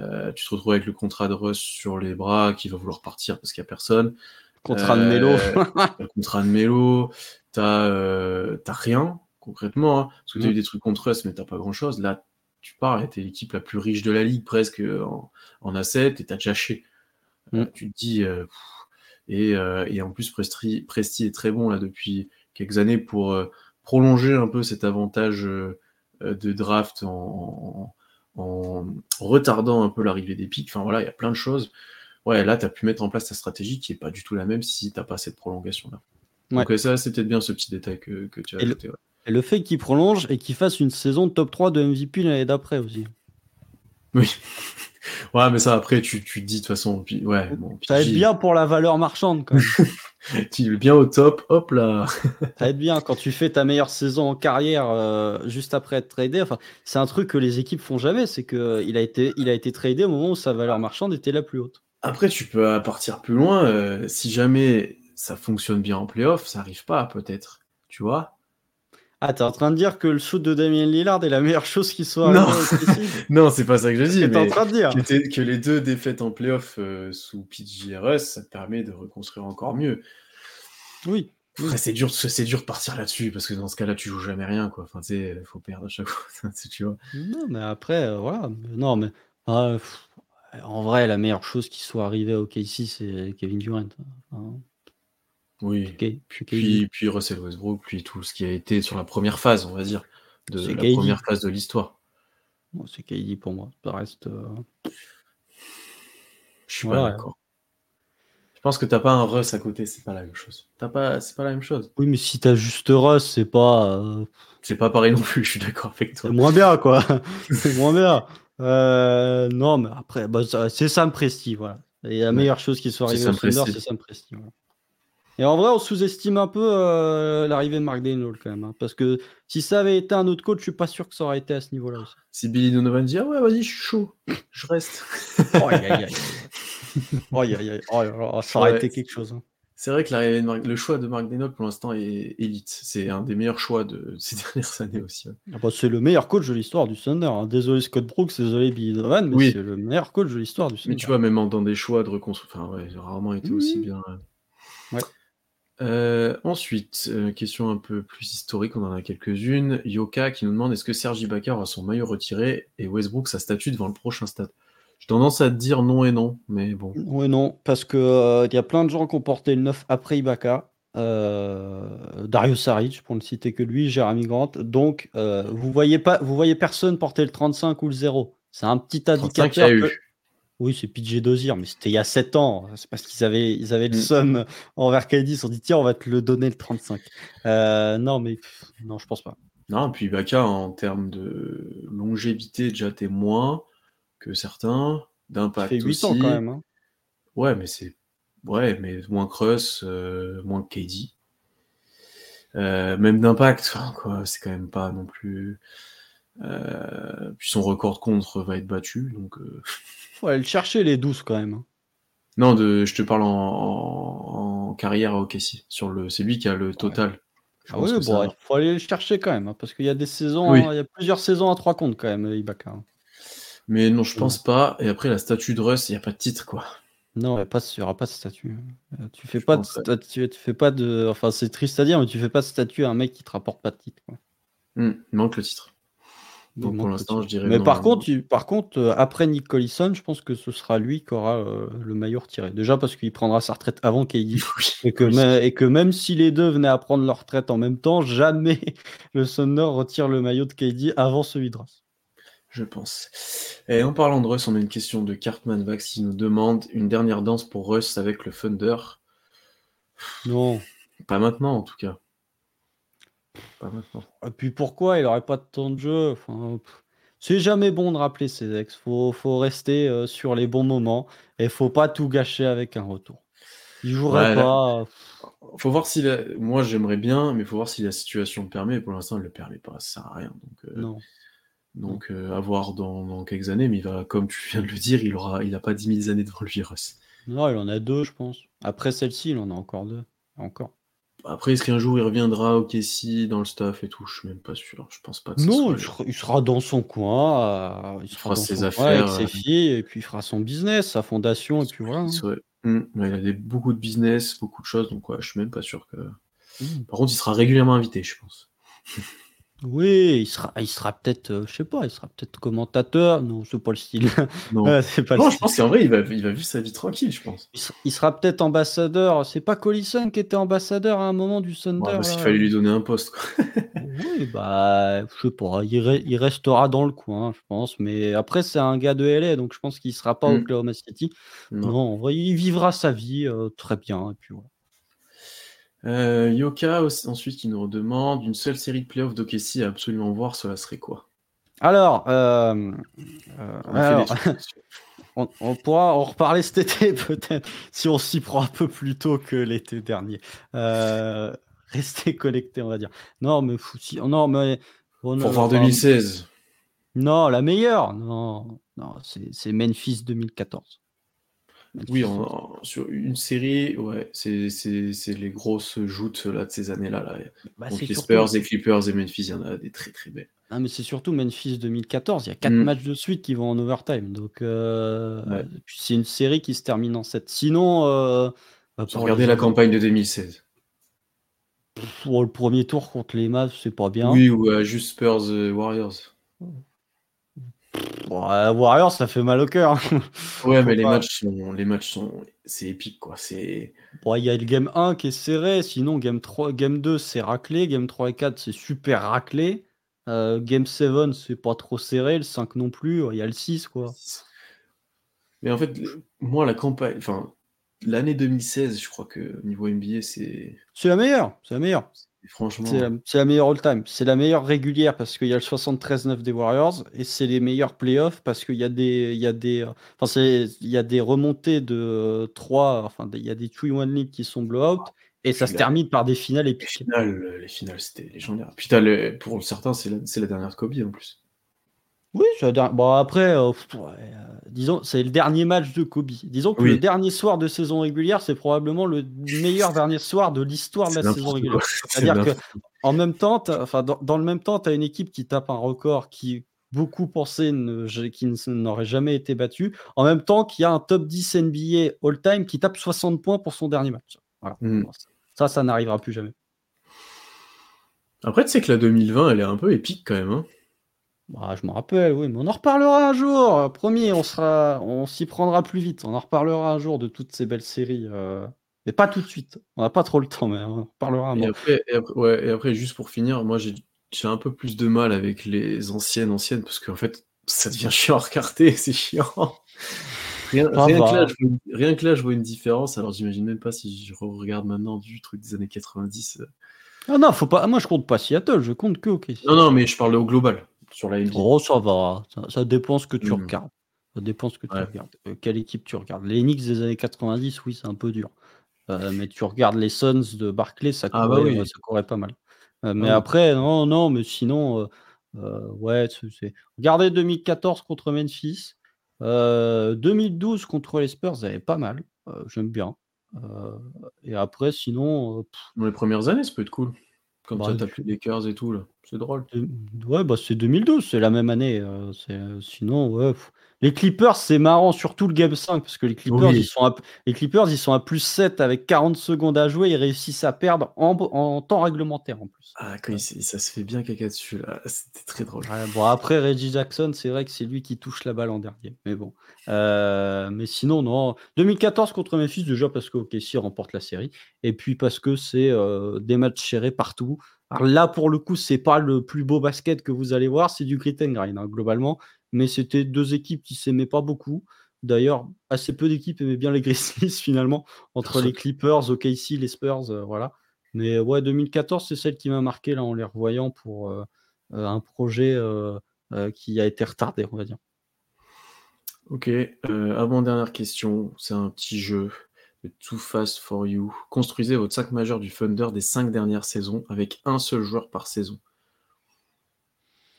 Euh, tu te retrouves avec le contrat de Russ sur les bras qui va vouloir partir parce qu'il n'y a personne. Contrat de. Euh, le contrat de Mélo. Tu euh, rien, concrètement. Hein, parce que tu as eu mm. des trucs contre Russ, mais tu pas grand-chose. Là, tu pars tu es l'équipe la plus riche de la ligue presque en, en assets et tu as déjà mm. tu te dis. Et, et, en plus, Presti, Presti, est très bon là depuis quelques années pour prolonger un peu cet avantage euh, de draft en, retardant un peu l'arrivée des pics. Enfin voilà, il y a plein de choses. Ouais, là, tu as pu mettre en place ta stratégie qui n'est pas du tout la même si tu n'as pas cette prolongation-là. Donc ça, c'est peut-être bien ce petit détail que, tu as et ajouté. Le, et le fait qu'il prolonge et qu'il fasse une saison top 3 de MVP l'année d'après aussi. Oui. Ouais, mais ça, après, tu, tu te dis de toute façon. Puis, ouais, bon, ça va être bien pour la valeur marchande, quand même. tu es bien au top, hop là. ça va être bien quand tu fais ta meilleure saison en carrière euh, juste après être tradé. Enfin, c'est un truc que les équipes font jamais, c'est qu'il a été, il a été tradé au moment où sa valeur marchande était la plus haute. Après, tu peux partir plus loin. Euh, si jamais ça fonctionne bien en playoff, ça arrive pas, peut-être. Tu vois? Ah, t'es en train de dire que le shoot de Damien Lillard est la meilleure chose qui soit. Non, non c'est pas ça que je dis. Mais en train de dire que, les deux défaites en playoff euh, sous PGRS, ça te permet de reconstruire encore mieux. Oui. c'est dur, c'est dur de partir là-dessus parce que dans ce cas-là, tu joues jamais rien, quoi. Enfin, tu sais, faut perdre à chaque fois, tu vois. Non, mais après, euh, voilà. Non, mais ah, en vrai, la meilleure chose qui soit arrivée au KC, c'est Kevin Durant. Hein. Oui. puis, puis Russell Westbrook, puis tout ce qui a été sur la première phase, on va dire, de la première phase de l'histoire. c'est KD pour moi. Ça reste. Euh, Je suis pas d'accord. Je pense que t'as pas un Russ à côté, c'est pas la même chose. T'as pas, c'est pas la même chose. Oui, mais si t'as juste Russ, c'est pas. Euh, c'est pas pareil non plus. Je suis d'accord avec toi. C'est moins bien, quoi. c'est moins bien. Euh, non, mais après, bah, c'est Sam Presti, voilà. Et la meilleure chose qui soit arrivée au Thunder, c'est Sam Presti. Voilà. Et en vrai, on sous-estime un peu euh, l'arrivée de Mark Daniel quand même. Hein, parce que si ça avait été un autre coach, je suis pas sûr que ça aurait été à ce niveau-là aussi. Si Billy Donovan dit Ah ouais, vas-y, je suis chaud, je reste. oh, aïe, aïe, aïe. Oh, ça aurait été quelque chose. Hein. C'est vrai que de le choix de Mark Daniel pour l'instant est élite. C'est un des meilleurs choix de ces dernières années aussi. Ah bah, c'est le meilleur coach de l'histoire du Thunder. Hein. Désolé Scott Brooks, désolé Billy Donovan, mais c'est le meilleur coach de l'histoire du Thunder. Mais tu vois, même dans des choix de reconstruction, enfin, ouais, rarement été aussi bien. Ouais. Euh, ensuite, euh, question un peu plus historique, on en a quelques-unes. Yoka qui nous demande est-ce que Sergi Ibaka aura son maillot retiré et Westbrook sa statue devant le prochain stade? J'ai tendance à te dire non et non, mais bon. Non et non, parce que euh, il y a plein de gens qui ont porté le 9 après Ibaka. Dario Saric, pour ne citer que lui, Jérémy Grant. Donc, vous voyez pas, vous voyez personne porter le 35 ou le 0. C'est un petit indicateur. Oui, c'est PJ Dozier, mais c'était il y a 7 ans. C'est parce qu'ils avaient, ils avaient le mm. somme envers KD. Ils se sont dit, tiens, on va te le donner le 35. Euh, non, mais non, je pense pas. Non, puis Baka, en termes de longévité, déjà, t'es moins que certains. D'impact aussi. 8 ans quand même. Hein. Ouais, mais c'est. Ouais, mais moins Cross, euh, moins KD. Euh, même d'impact, enfin, c'est quand même pas non plus. Euh, puis son record contre va être battu, donc. euh, Faut aller le chercher les 12 quand même. hein. Non, de, je te parle en, en- en carrière à OKC. Sur le, c'est lui qui a le total. Ah oui, bon, ça- il faut aller le chercher quand même, hein, parce qu'il y a des saisons, Oui. hein, il y a plusieurs saisons à trois comptes quand même, Ibaka. hein. Mais non, je pense pas. Et après, la statue de Russ, il n'y a pas de titre, quoi. Non, il n'y aura pas de statut. Euh, Tu fais pas de ouais. tu fais pas de. Enfin, c'est triste à dire, mais tu fais pas de statut à un mec qui te rapporte pas de titre. quoi. Hmm, il manque le titre. Il Donc, pour manque le l'instant, titre. je dirais Mais non, par non, contre, par contre, euh, après Nick Collison, je pense que ce sera lui qui aura euh, le maillot retiré. Déjà parce qu'il prendra sa retraite avant KD. Que, et que même si les deux venaient à prendre leur retraite en même temps, jamais le Thunder retire le maillot de KD avant celui de Russ. Je pense. Et en parlant de Russ, on a une question de Cartman Vax qui nous demande une dernière danse pour Russ avec le Thunder. Non. Pas maintenant, en tout cas. Pas maintenant. Et puis pourquoi il aurait pas de temps de jeu? Enfin, C'est jamais bon de rappeler ses ex. Faut, faut rester euh, sur les bons moments et faut pas tout gâcher avec un retour. Il jouerait Ouais, là- pas. Faut voir si la... moi j'aimerais bien, mais faut voir si la situation le permet. Pour l'instant, elle le permet pas, ça sert à rien. Donc, euh, Non. donc euh, à voir dans, dans quelques années. Mais il va, comme tu viens de le dire, il aura, il a pas 10 000 années devant lui, Russ. Non, il en a deux, je pense. Après celle-ci, il en a encore deux. Encore. Après, est-ce qu'un jour il reviendra au Kessie dans le staff et tout? Je suis même pas sûr. Je pense pas que Non, soit il sera, il dans son coin. euh, il sera fera dans ses son coin avec affaires, ses euh, filles et puis il fera son business, sa fondation et puis voilà. hein. il ouais, il a des, beaucoup de business, beaucoup de choses, donc ouais, je suis même pas sûr que. Mm. Par contre, il sera régulièrement invité, je pense. Oui, il sera, il sera peut-être, euh, je sais pas, il sera peut-être commentateur. Non, c'est pas le style. Non, c'est pas le non je style. pense qu'en vrai, il va, il va vivre sa vie tranquille, je pense. Il, ser- il sera peut-être ambassadeur. C'est pas Collison qui était ambassadeur à un moment du Thunder. Ouais, parce qu'il fallait lui donner un poste. Quoi. Oui, bah, je sais pas. Il, re- il restera dans le coin, je pense. Mais après, c'est un gars de LA, donc je pense qu'il sera pas au Mm. Oklahoma City. Non. Non, en vrai, il vivra sa vie euh, très bien. Et puis voilà. Euh, Yoka aussi- ensuite qui nous demande une seule série de playoffs d'OKC à absolument voir, cela serait quoi? Alors, euh, euh, On alors, suggestions. on, on pourra en reparler cet été peut-être si on s'y prend un peu plus tôt que l'été dernier. Euh, restez connectés, on va dire. Non, mais fou- si- non, mais on- Pour voir enfin, 2016. Non, la meilleure. Non, non, c'est Memphis 2014. Oui, sur une série, ouais, c'est les grosses joutes là, de ces années-là. Là. bah, les surtout- Spurs, les Clippers et Memphis, il y en a des très très belles. Ah, mais c'est surtout Memphis 2014. Il y a quatre Mm. matchs de suite qui vont en overtime. Donc, euh, Ouais. c'est une série qui se termine en 7. Sinon, euh, bah, Regardez les- la campagne de 2016. pour le premier tour contre les Mavs, c'est pas bien. Oui, ou euh, juste Spurs euh, Warriors. Bon, euh, Warriors, ça fait mal au cœur. Ouais, mais les pas- matchs sont, les matchs sont, c'est épique quoi. C'est Bon, il y a le game 1 qui est serré, sinon game 3, game 2 c'est raclé, game 3 et 4 c'est super raclé. Euh, game 7 c'est pas trop serré, le 5 non plus, il y a le 6 quoi. Mais en fait, moi, la campagne, enfin, l'année 2016, je crois que niveau NBA, c'est C'est la meilleure, c'est la meilleure. Franchement. C'est la, meilleure all-time. C'est la meilleure régulière parce qu'il y a le 73-9 des Warriors et c'est les meilleurs playoffs parce qu'il y a des, il y a des, enfin c'est, il y a des remontées de 3, enfin il y a des 2-1 league qui sont blowout et ça se termine par des finales Les épiques. finales, euh, les finales, c'était légendaire. T'as le- pour certains, c'est la, c'est la dernière de Kobe en plus. Oui, c'est la dernière- bon après, euh, pff, ouais, euh, disons, c'est le dernier match de Kobe. Disons que Oui. le dernier soir de saison régulière, c'est probablement le meilleur dernier soir de l'histoire de la saison n'importe régulière. quoi. C'est C'est-à-dire que n'importe- en même temps, t'as- enfin, dans, dans le même temps, tu as une équipe qui tape un record qui beaucoup pensaient ne, qui ne- n'aurait jamais été battu, en même temps qu'il y a un top 10 NBA all-time qui tape 60 points pour son dernier match. Voilà. Mm. Ça- Ça, ça n'arrivera plus jamais. Après, tu sais que la 2020, elle est un peu épique quand même. hein. Bah, je me rappelle, oui, mais on en reparlera un jour. Promis, on sera, on s'y prendra plus vite. On en reparlera un jour de toutes ces belles séries. euh, Mais pas tout de suite. On n'a pas trop le temps, mais on en reparlera un Et après, et après- ouais, et après, juste pour finir, moi j'ai un peu plus de mal avec les anciennes anciennes parce qu'en fait, ça devient chiant à recarter, c'est chiant. Rien, va. que là, je vois, une- rien que là, je vois une différence. Alors j'imagine même pas si je regarde maintenant du truc des années 90. euh. Ah non, faut pas. Moi, je compte pas Seattle, je compte que OK. Non, non, mais je parle au global sur la NBA. Oh, ça va. Ça, ça dépend ce que tu Mm. regardes. Ça dépend ce que tu regardes. Euh, quelle équipe tu regardes. Les Knicks des années 90, oui, c'est un peu dur. Euh, mais tu regardes les Suns de Barclay, ça courait, Ah bah oui. euh, ça courait pas mal. Euh, mais après, non, non, mais sinon, ouais, c'est- regardez 2014 contre Memphis, euh, 2012 contre les Spurs, vous avez pas mal, j'aime bien. Et après, sinon, Dans les premières années, ça peut être cool. Comme Bah, ça, t'as plus les Lakers et tout, là. C'est drôle. ouais, bah, c'est 2012, c'est la même année. euh, c'est- sinon, ouais. pff. Les Clippers, c'est marrant, surtout le Game 5, parce que les Clippers, Oui. ils sont à, les Clippers, ils sont à plus 7 avec 40 secondes à jouer, ils réussissent à perdre en, en temps réglementaire en plus. Ah, quand il ça se fait bien caca dessus, là. C'était très drôle. Ouais, bon, après, Reggie Jackson, c'est vrai que c'est lui qui touche la balle en dernier. Mais bon. Euh, mais sinon, non. 2014 contre Memphis, déjà parce que OKC remporte la série. Et puis parce que c'est euh, des matchs serrés partout. Alors là, pour le coup, c'est pas le plus beau basket que vous allez voir. C'est du grit and grind, hein, globalement. Mais c'était deux équipes qui s'aimaient pas beaucoup. D'ailleurs, assez peu d'équipes aimaient bien les Grizzlies, finalement. Entre les Clippers, OKC, les Spurs, euh, voilà. Mais ouais, 2014, c'est celle qui m'a marqué là en les revoyant pour euh, euh, un projet euh, euh, qui a été retardé, on va dire. Ok, euh, avant-dernière question, c'est un petit jeu de Too Fast for You. Construisez votre 5 majeur du Thunder des 5 dernières saisons avec un seul joueur par saison.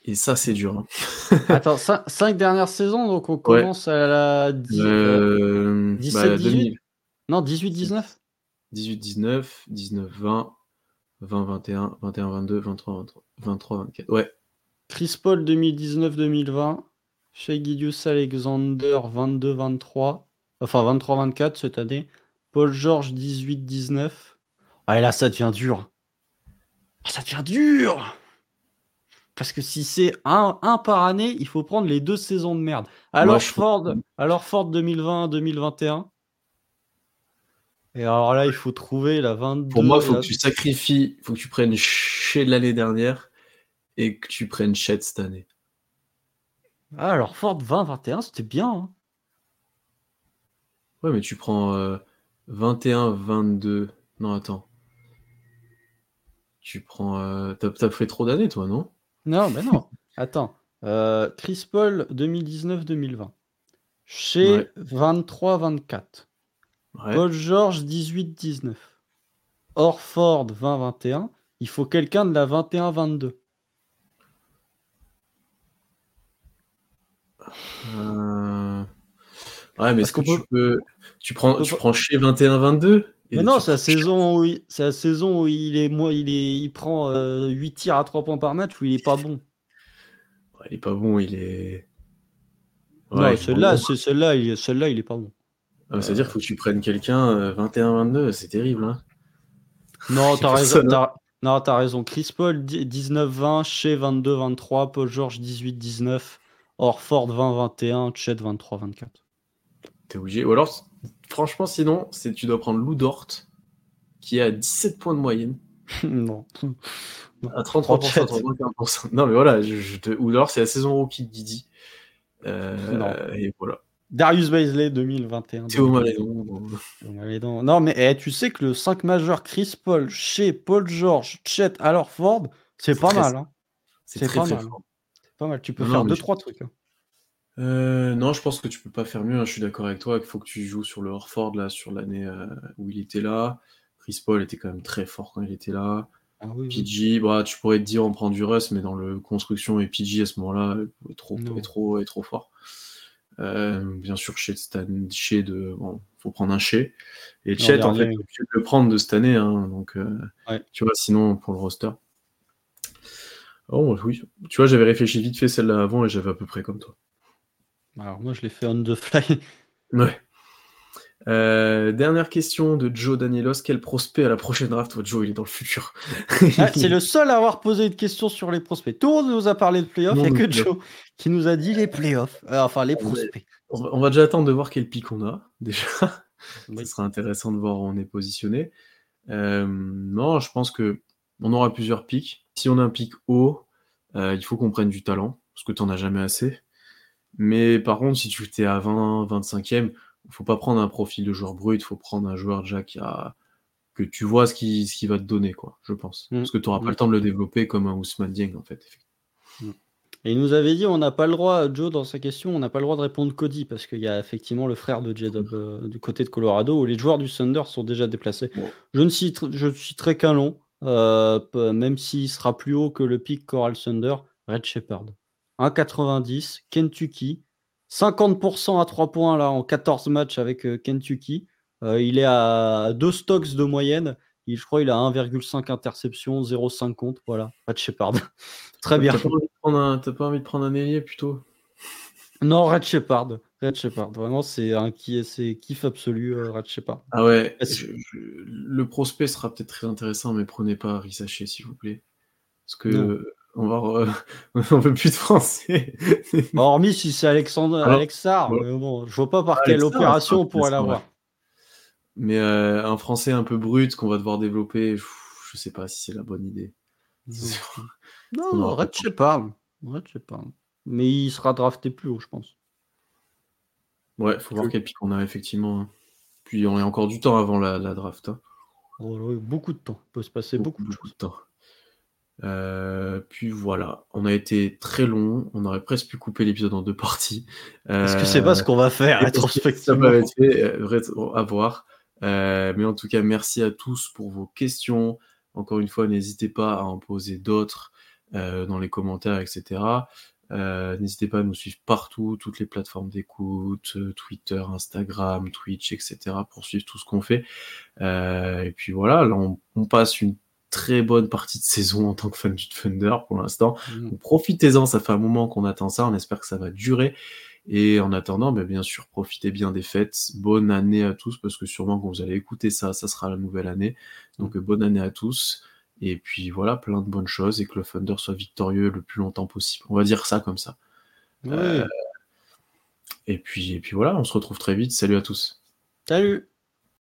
Et ça, c'est dur. hein. Attends, cin- cinq dernières saisons, donc on commence à la dix- euh, 17, bah, 18? 2000, non 18-19 18, 19, 19, 20, 20, 21, 21, 22, 23, 23, 23, 24. Ouais, Chris Paul 2019-2020, Shea Gilgeous Alexander 22-23, enfin 23-24 cette année, Paul George 18-19. Ah et là ça devient dur. Ah, ça devient dur Parce que si c'est un, un par année, il faut prendre les deux saisons de merde. Alors Ford, alors Ford 2020-2021. Et alors là, il faut trouver la 22. pour moi, il faut la- que tu sacrifies, faut que tu prennes chez l'année dernière et que tu prennes Chet cette année. Ah, alors Ford 20-21, c'était bien. hein. Ouais, mais tu prends euh, 21, 22. Non, attends. Tu prends. euh, T'as t'as fait trop d'années, toi, non? Non, mais non. Attends. Euh, Chris Paul 2019-2020. Chez Ouais. 23-24. Ouais. Paul George 18-19. Orford 20-21. Il faut quelqu'un de la 21-22. Euh, Ouais, mais Parce est-ce que tu peux. Tu prends, tu chez 21, 22 et Mais non, tu c'est la saison où il, c'est la saison où il est, moi, il est, il prend euh, 8 tirs à 3 points par match où il est pas bon. Il est pas bon, il est. Ouais, non, celui-là, bon. c'est celle-là, il, est- celle-là, il est pas bon. Ah, C'est-à-dire qu'il faut que tu prennes quelqu'un euh, 21, 22, c'est terrible. Hein Non, C'est t'as raison. ça, non Non, raison. Chris Paul 19-20, Shea 22-23, Paul George 18-19, Orford 20-21, Chet 23-24. T'es obligé. Ou alors, franchement, sinon, c'est tu dois prendre Lou Dort, qui est à 17 points de moyenne, non. à 33%, Chet. 35%. Non, mais voilà, je, je te... ou alors c'est la saison rookie de Didi. Euh, Non. Et voilà. Darius Baisley 2021. Théo 2022. Malédon. bon. Théo Malédon. Non, mais eh, tu sais que le 5 majeur Chris Paul, Shea, Paul George, Chet, alors Ford, c'est pas très- mal. Hein. C'est pas très mal. fort. C'est pas mal. Tu peux Non, faire mais 2-3 je- trucs. hein. Euh, non, je pense que tu peux pas faire mieux. hein, Je suis d'accord avec toi. Il faut que tu joues sur le Horford là, sur l'année euh, où il était là. Chris Paul était quand même très fort quand il était là. Ah oui, oui. PG, bah, tu pourrais te dire on prend du Russ, mais dans le construction et PG à ce moment-là est trop, Non. est trop, est trop fort. Euh, bien sûr, chez Stan, chez de, bon, faut prendre un chez. Et L'an Chet, en fait, dernier. t'es obligé de le prendre de cette année, hein, donc euh, Ouais. tu vois, sinon pour le roster. Oh oui, tu vois, j'avais réfléchi vite fait celle-là avant et j'avais à peu près comme toi. Alors moi, je l'ai fait on the fly. Ouais. Euh, dernière question de Joe Danielos. Quel prospect à la prochaine draft Toi, Joe, il est dans le futur? Ah, c'est le seul à avoir posé une question sur les prospects. Tout le monde nous a parlé de playoffs, il n'y Non, a que Joe qui nous a dit les playoffs. Euh, enfin, les prospects. On va, on va déjà attendre de voir quel pic on a, déjà. Oui. Ce sera intéressant de voir où on est positionné. Euh, non, je pense que on aura plusieurs pics. Si on a un pic haut, il faut qu'on prenne du talent, parce que tu n'en as jamais assez. Mais par contre, si tu es à 20, 25e, il faut pas prendre un profil de joueur brut, il faut prendre un joueur déjà qui a que tu vois ce qui, ce qui va te donner, quoi, je pense. Mm. Parce que tu n'auras Mm. pas le temps de le développer comme un Ousmane Dieng, en fait. Et il nous avait dit, on n'a pas le droit, Joe, dans sa question, on n'a pas le droit de répondre Cody, parce qu'il y a effectivement le frère de J-Dub euh, du côté de Colorado, où les joueurs du Thunder sont déjà déplacés. Bon. Je ne cite- je citerai qu'un nom, même s'il sera plus haut que le pic Coral Thunder, Red Shepard. 1,90, Kentucky. 50% à 3 points là en 14 matchs avec Kentucky. il est à 2 stocks de moyenne. Il, je crois qu'il a 1,5 interception, 0,5 contre. Voilà, Red Shepard. Très bien. T'as pas, envie de prendre un ailier plutôt? Non, Red Shepard. Red Shepard. Vraiment, c'est un qui c'est kiff absolu, euh, Red Shepard. Ah ouais. le prospect sera peut-être très intéressant, mais prenez pas Rissaché, s'il vous plaît. Parce que on va on veut plus de français. hormis si c'est Alexandre Alexar, mais bon, je vois pas par quelle opération on pourrait l'avoir. Mais euh, un français un peu brut qu'on va devoir développer, je sais pas si c'est la bonne idée. Non, non Red Shepard. Mais il sera drafté plus haut, je pense. Ouais, faut voir quel pic on a effectivement. Hein. Puis on a encore du temps avant la, draft. Hein. Oh, beaucoup de temps. Il peut se passer beaucoup, de, temps. Euh, puis voilà, on a été très long. On aurait presque pu couper l'épisode en deux parties. Est-ce que c'est pas ce qu'on va faire rétrospectivement Ça fait, euh, à voir. Euh, mais en tout cas, merci à tous pour vos questions. Encore une fois, n'hésitez pas à en poser d'autres dans les commentaires, etc. Euh, n'hésitez pas à nous suivre partout, toutes les plateformes d'écoute, euh, Twitter, Instagram, Twitch, etc. pour suivre tout ce qu'on fait. Euh, et puis voilà, là on, passe une très bonne partie de saison en tant que fan du Thunder pour l'instant. Mmh. Profitez-en, ça fait un moment qu'on attend ça, on espère que ça va durer. Et en attendant, ben, bien sûr, profitez bien des fêtes. Bonne année à tous, parce que sûrement quand vous allez écouter ça, ça sera la nouvelle année. Donc mmh. bonne année à tous. Et puis voilà, plein de bonnes choses et que le Thunder soit victorieux le plus longtemps possible. On va dire ça comme ça. Euh, et, puis, et puis voilà, on se retrouve très vite. Salut à tous. Salut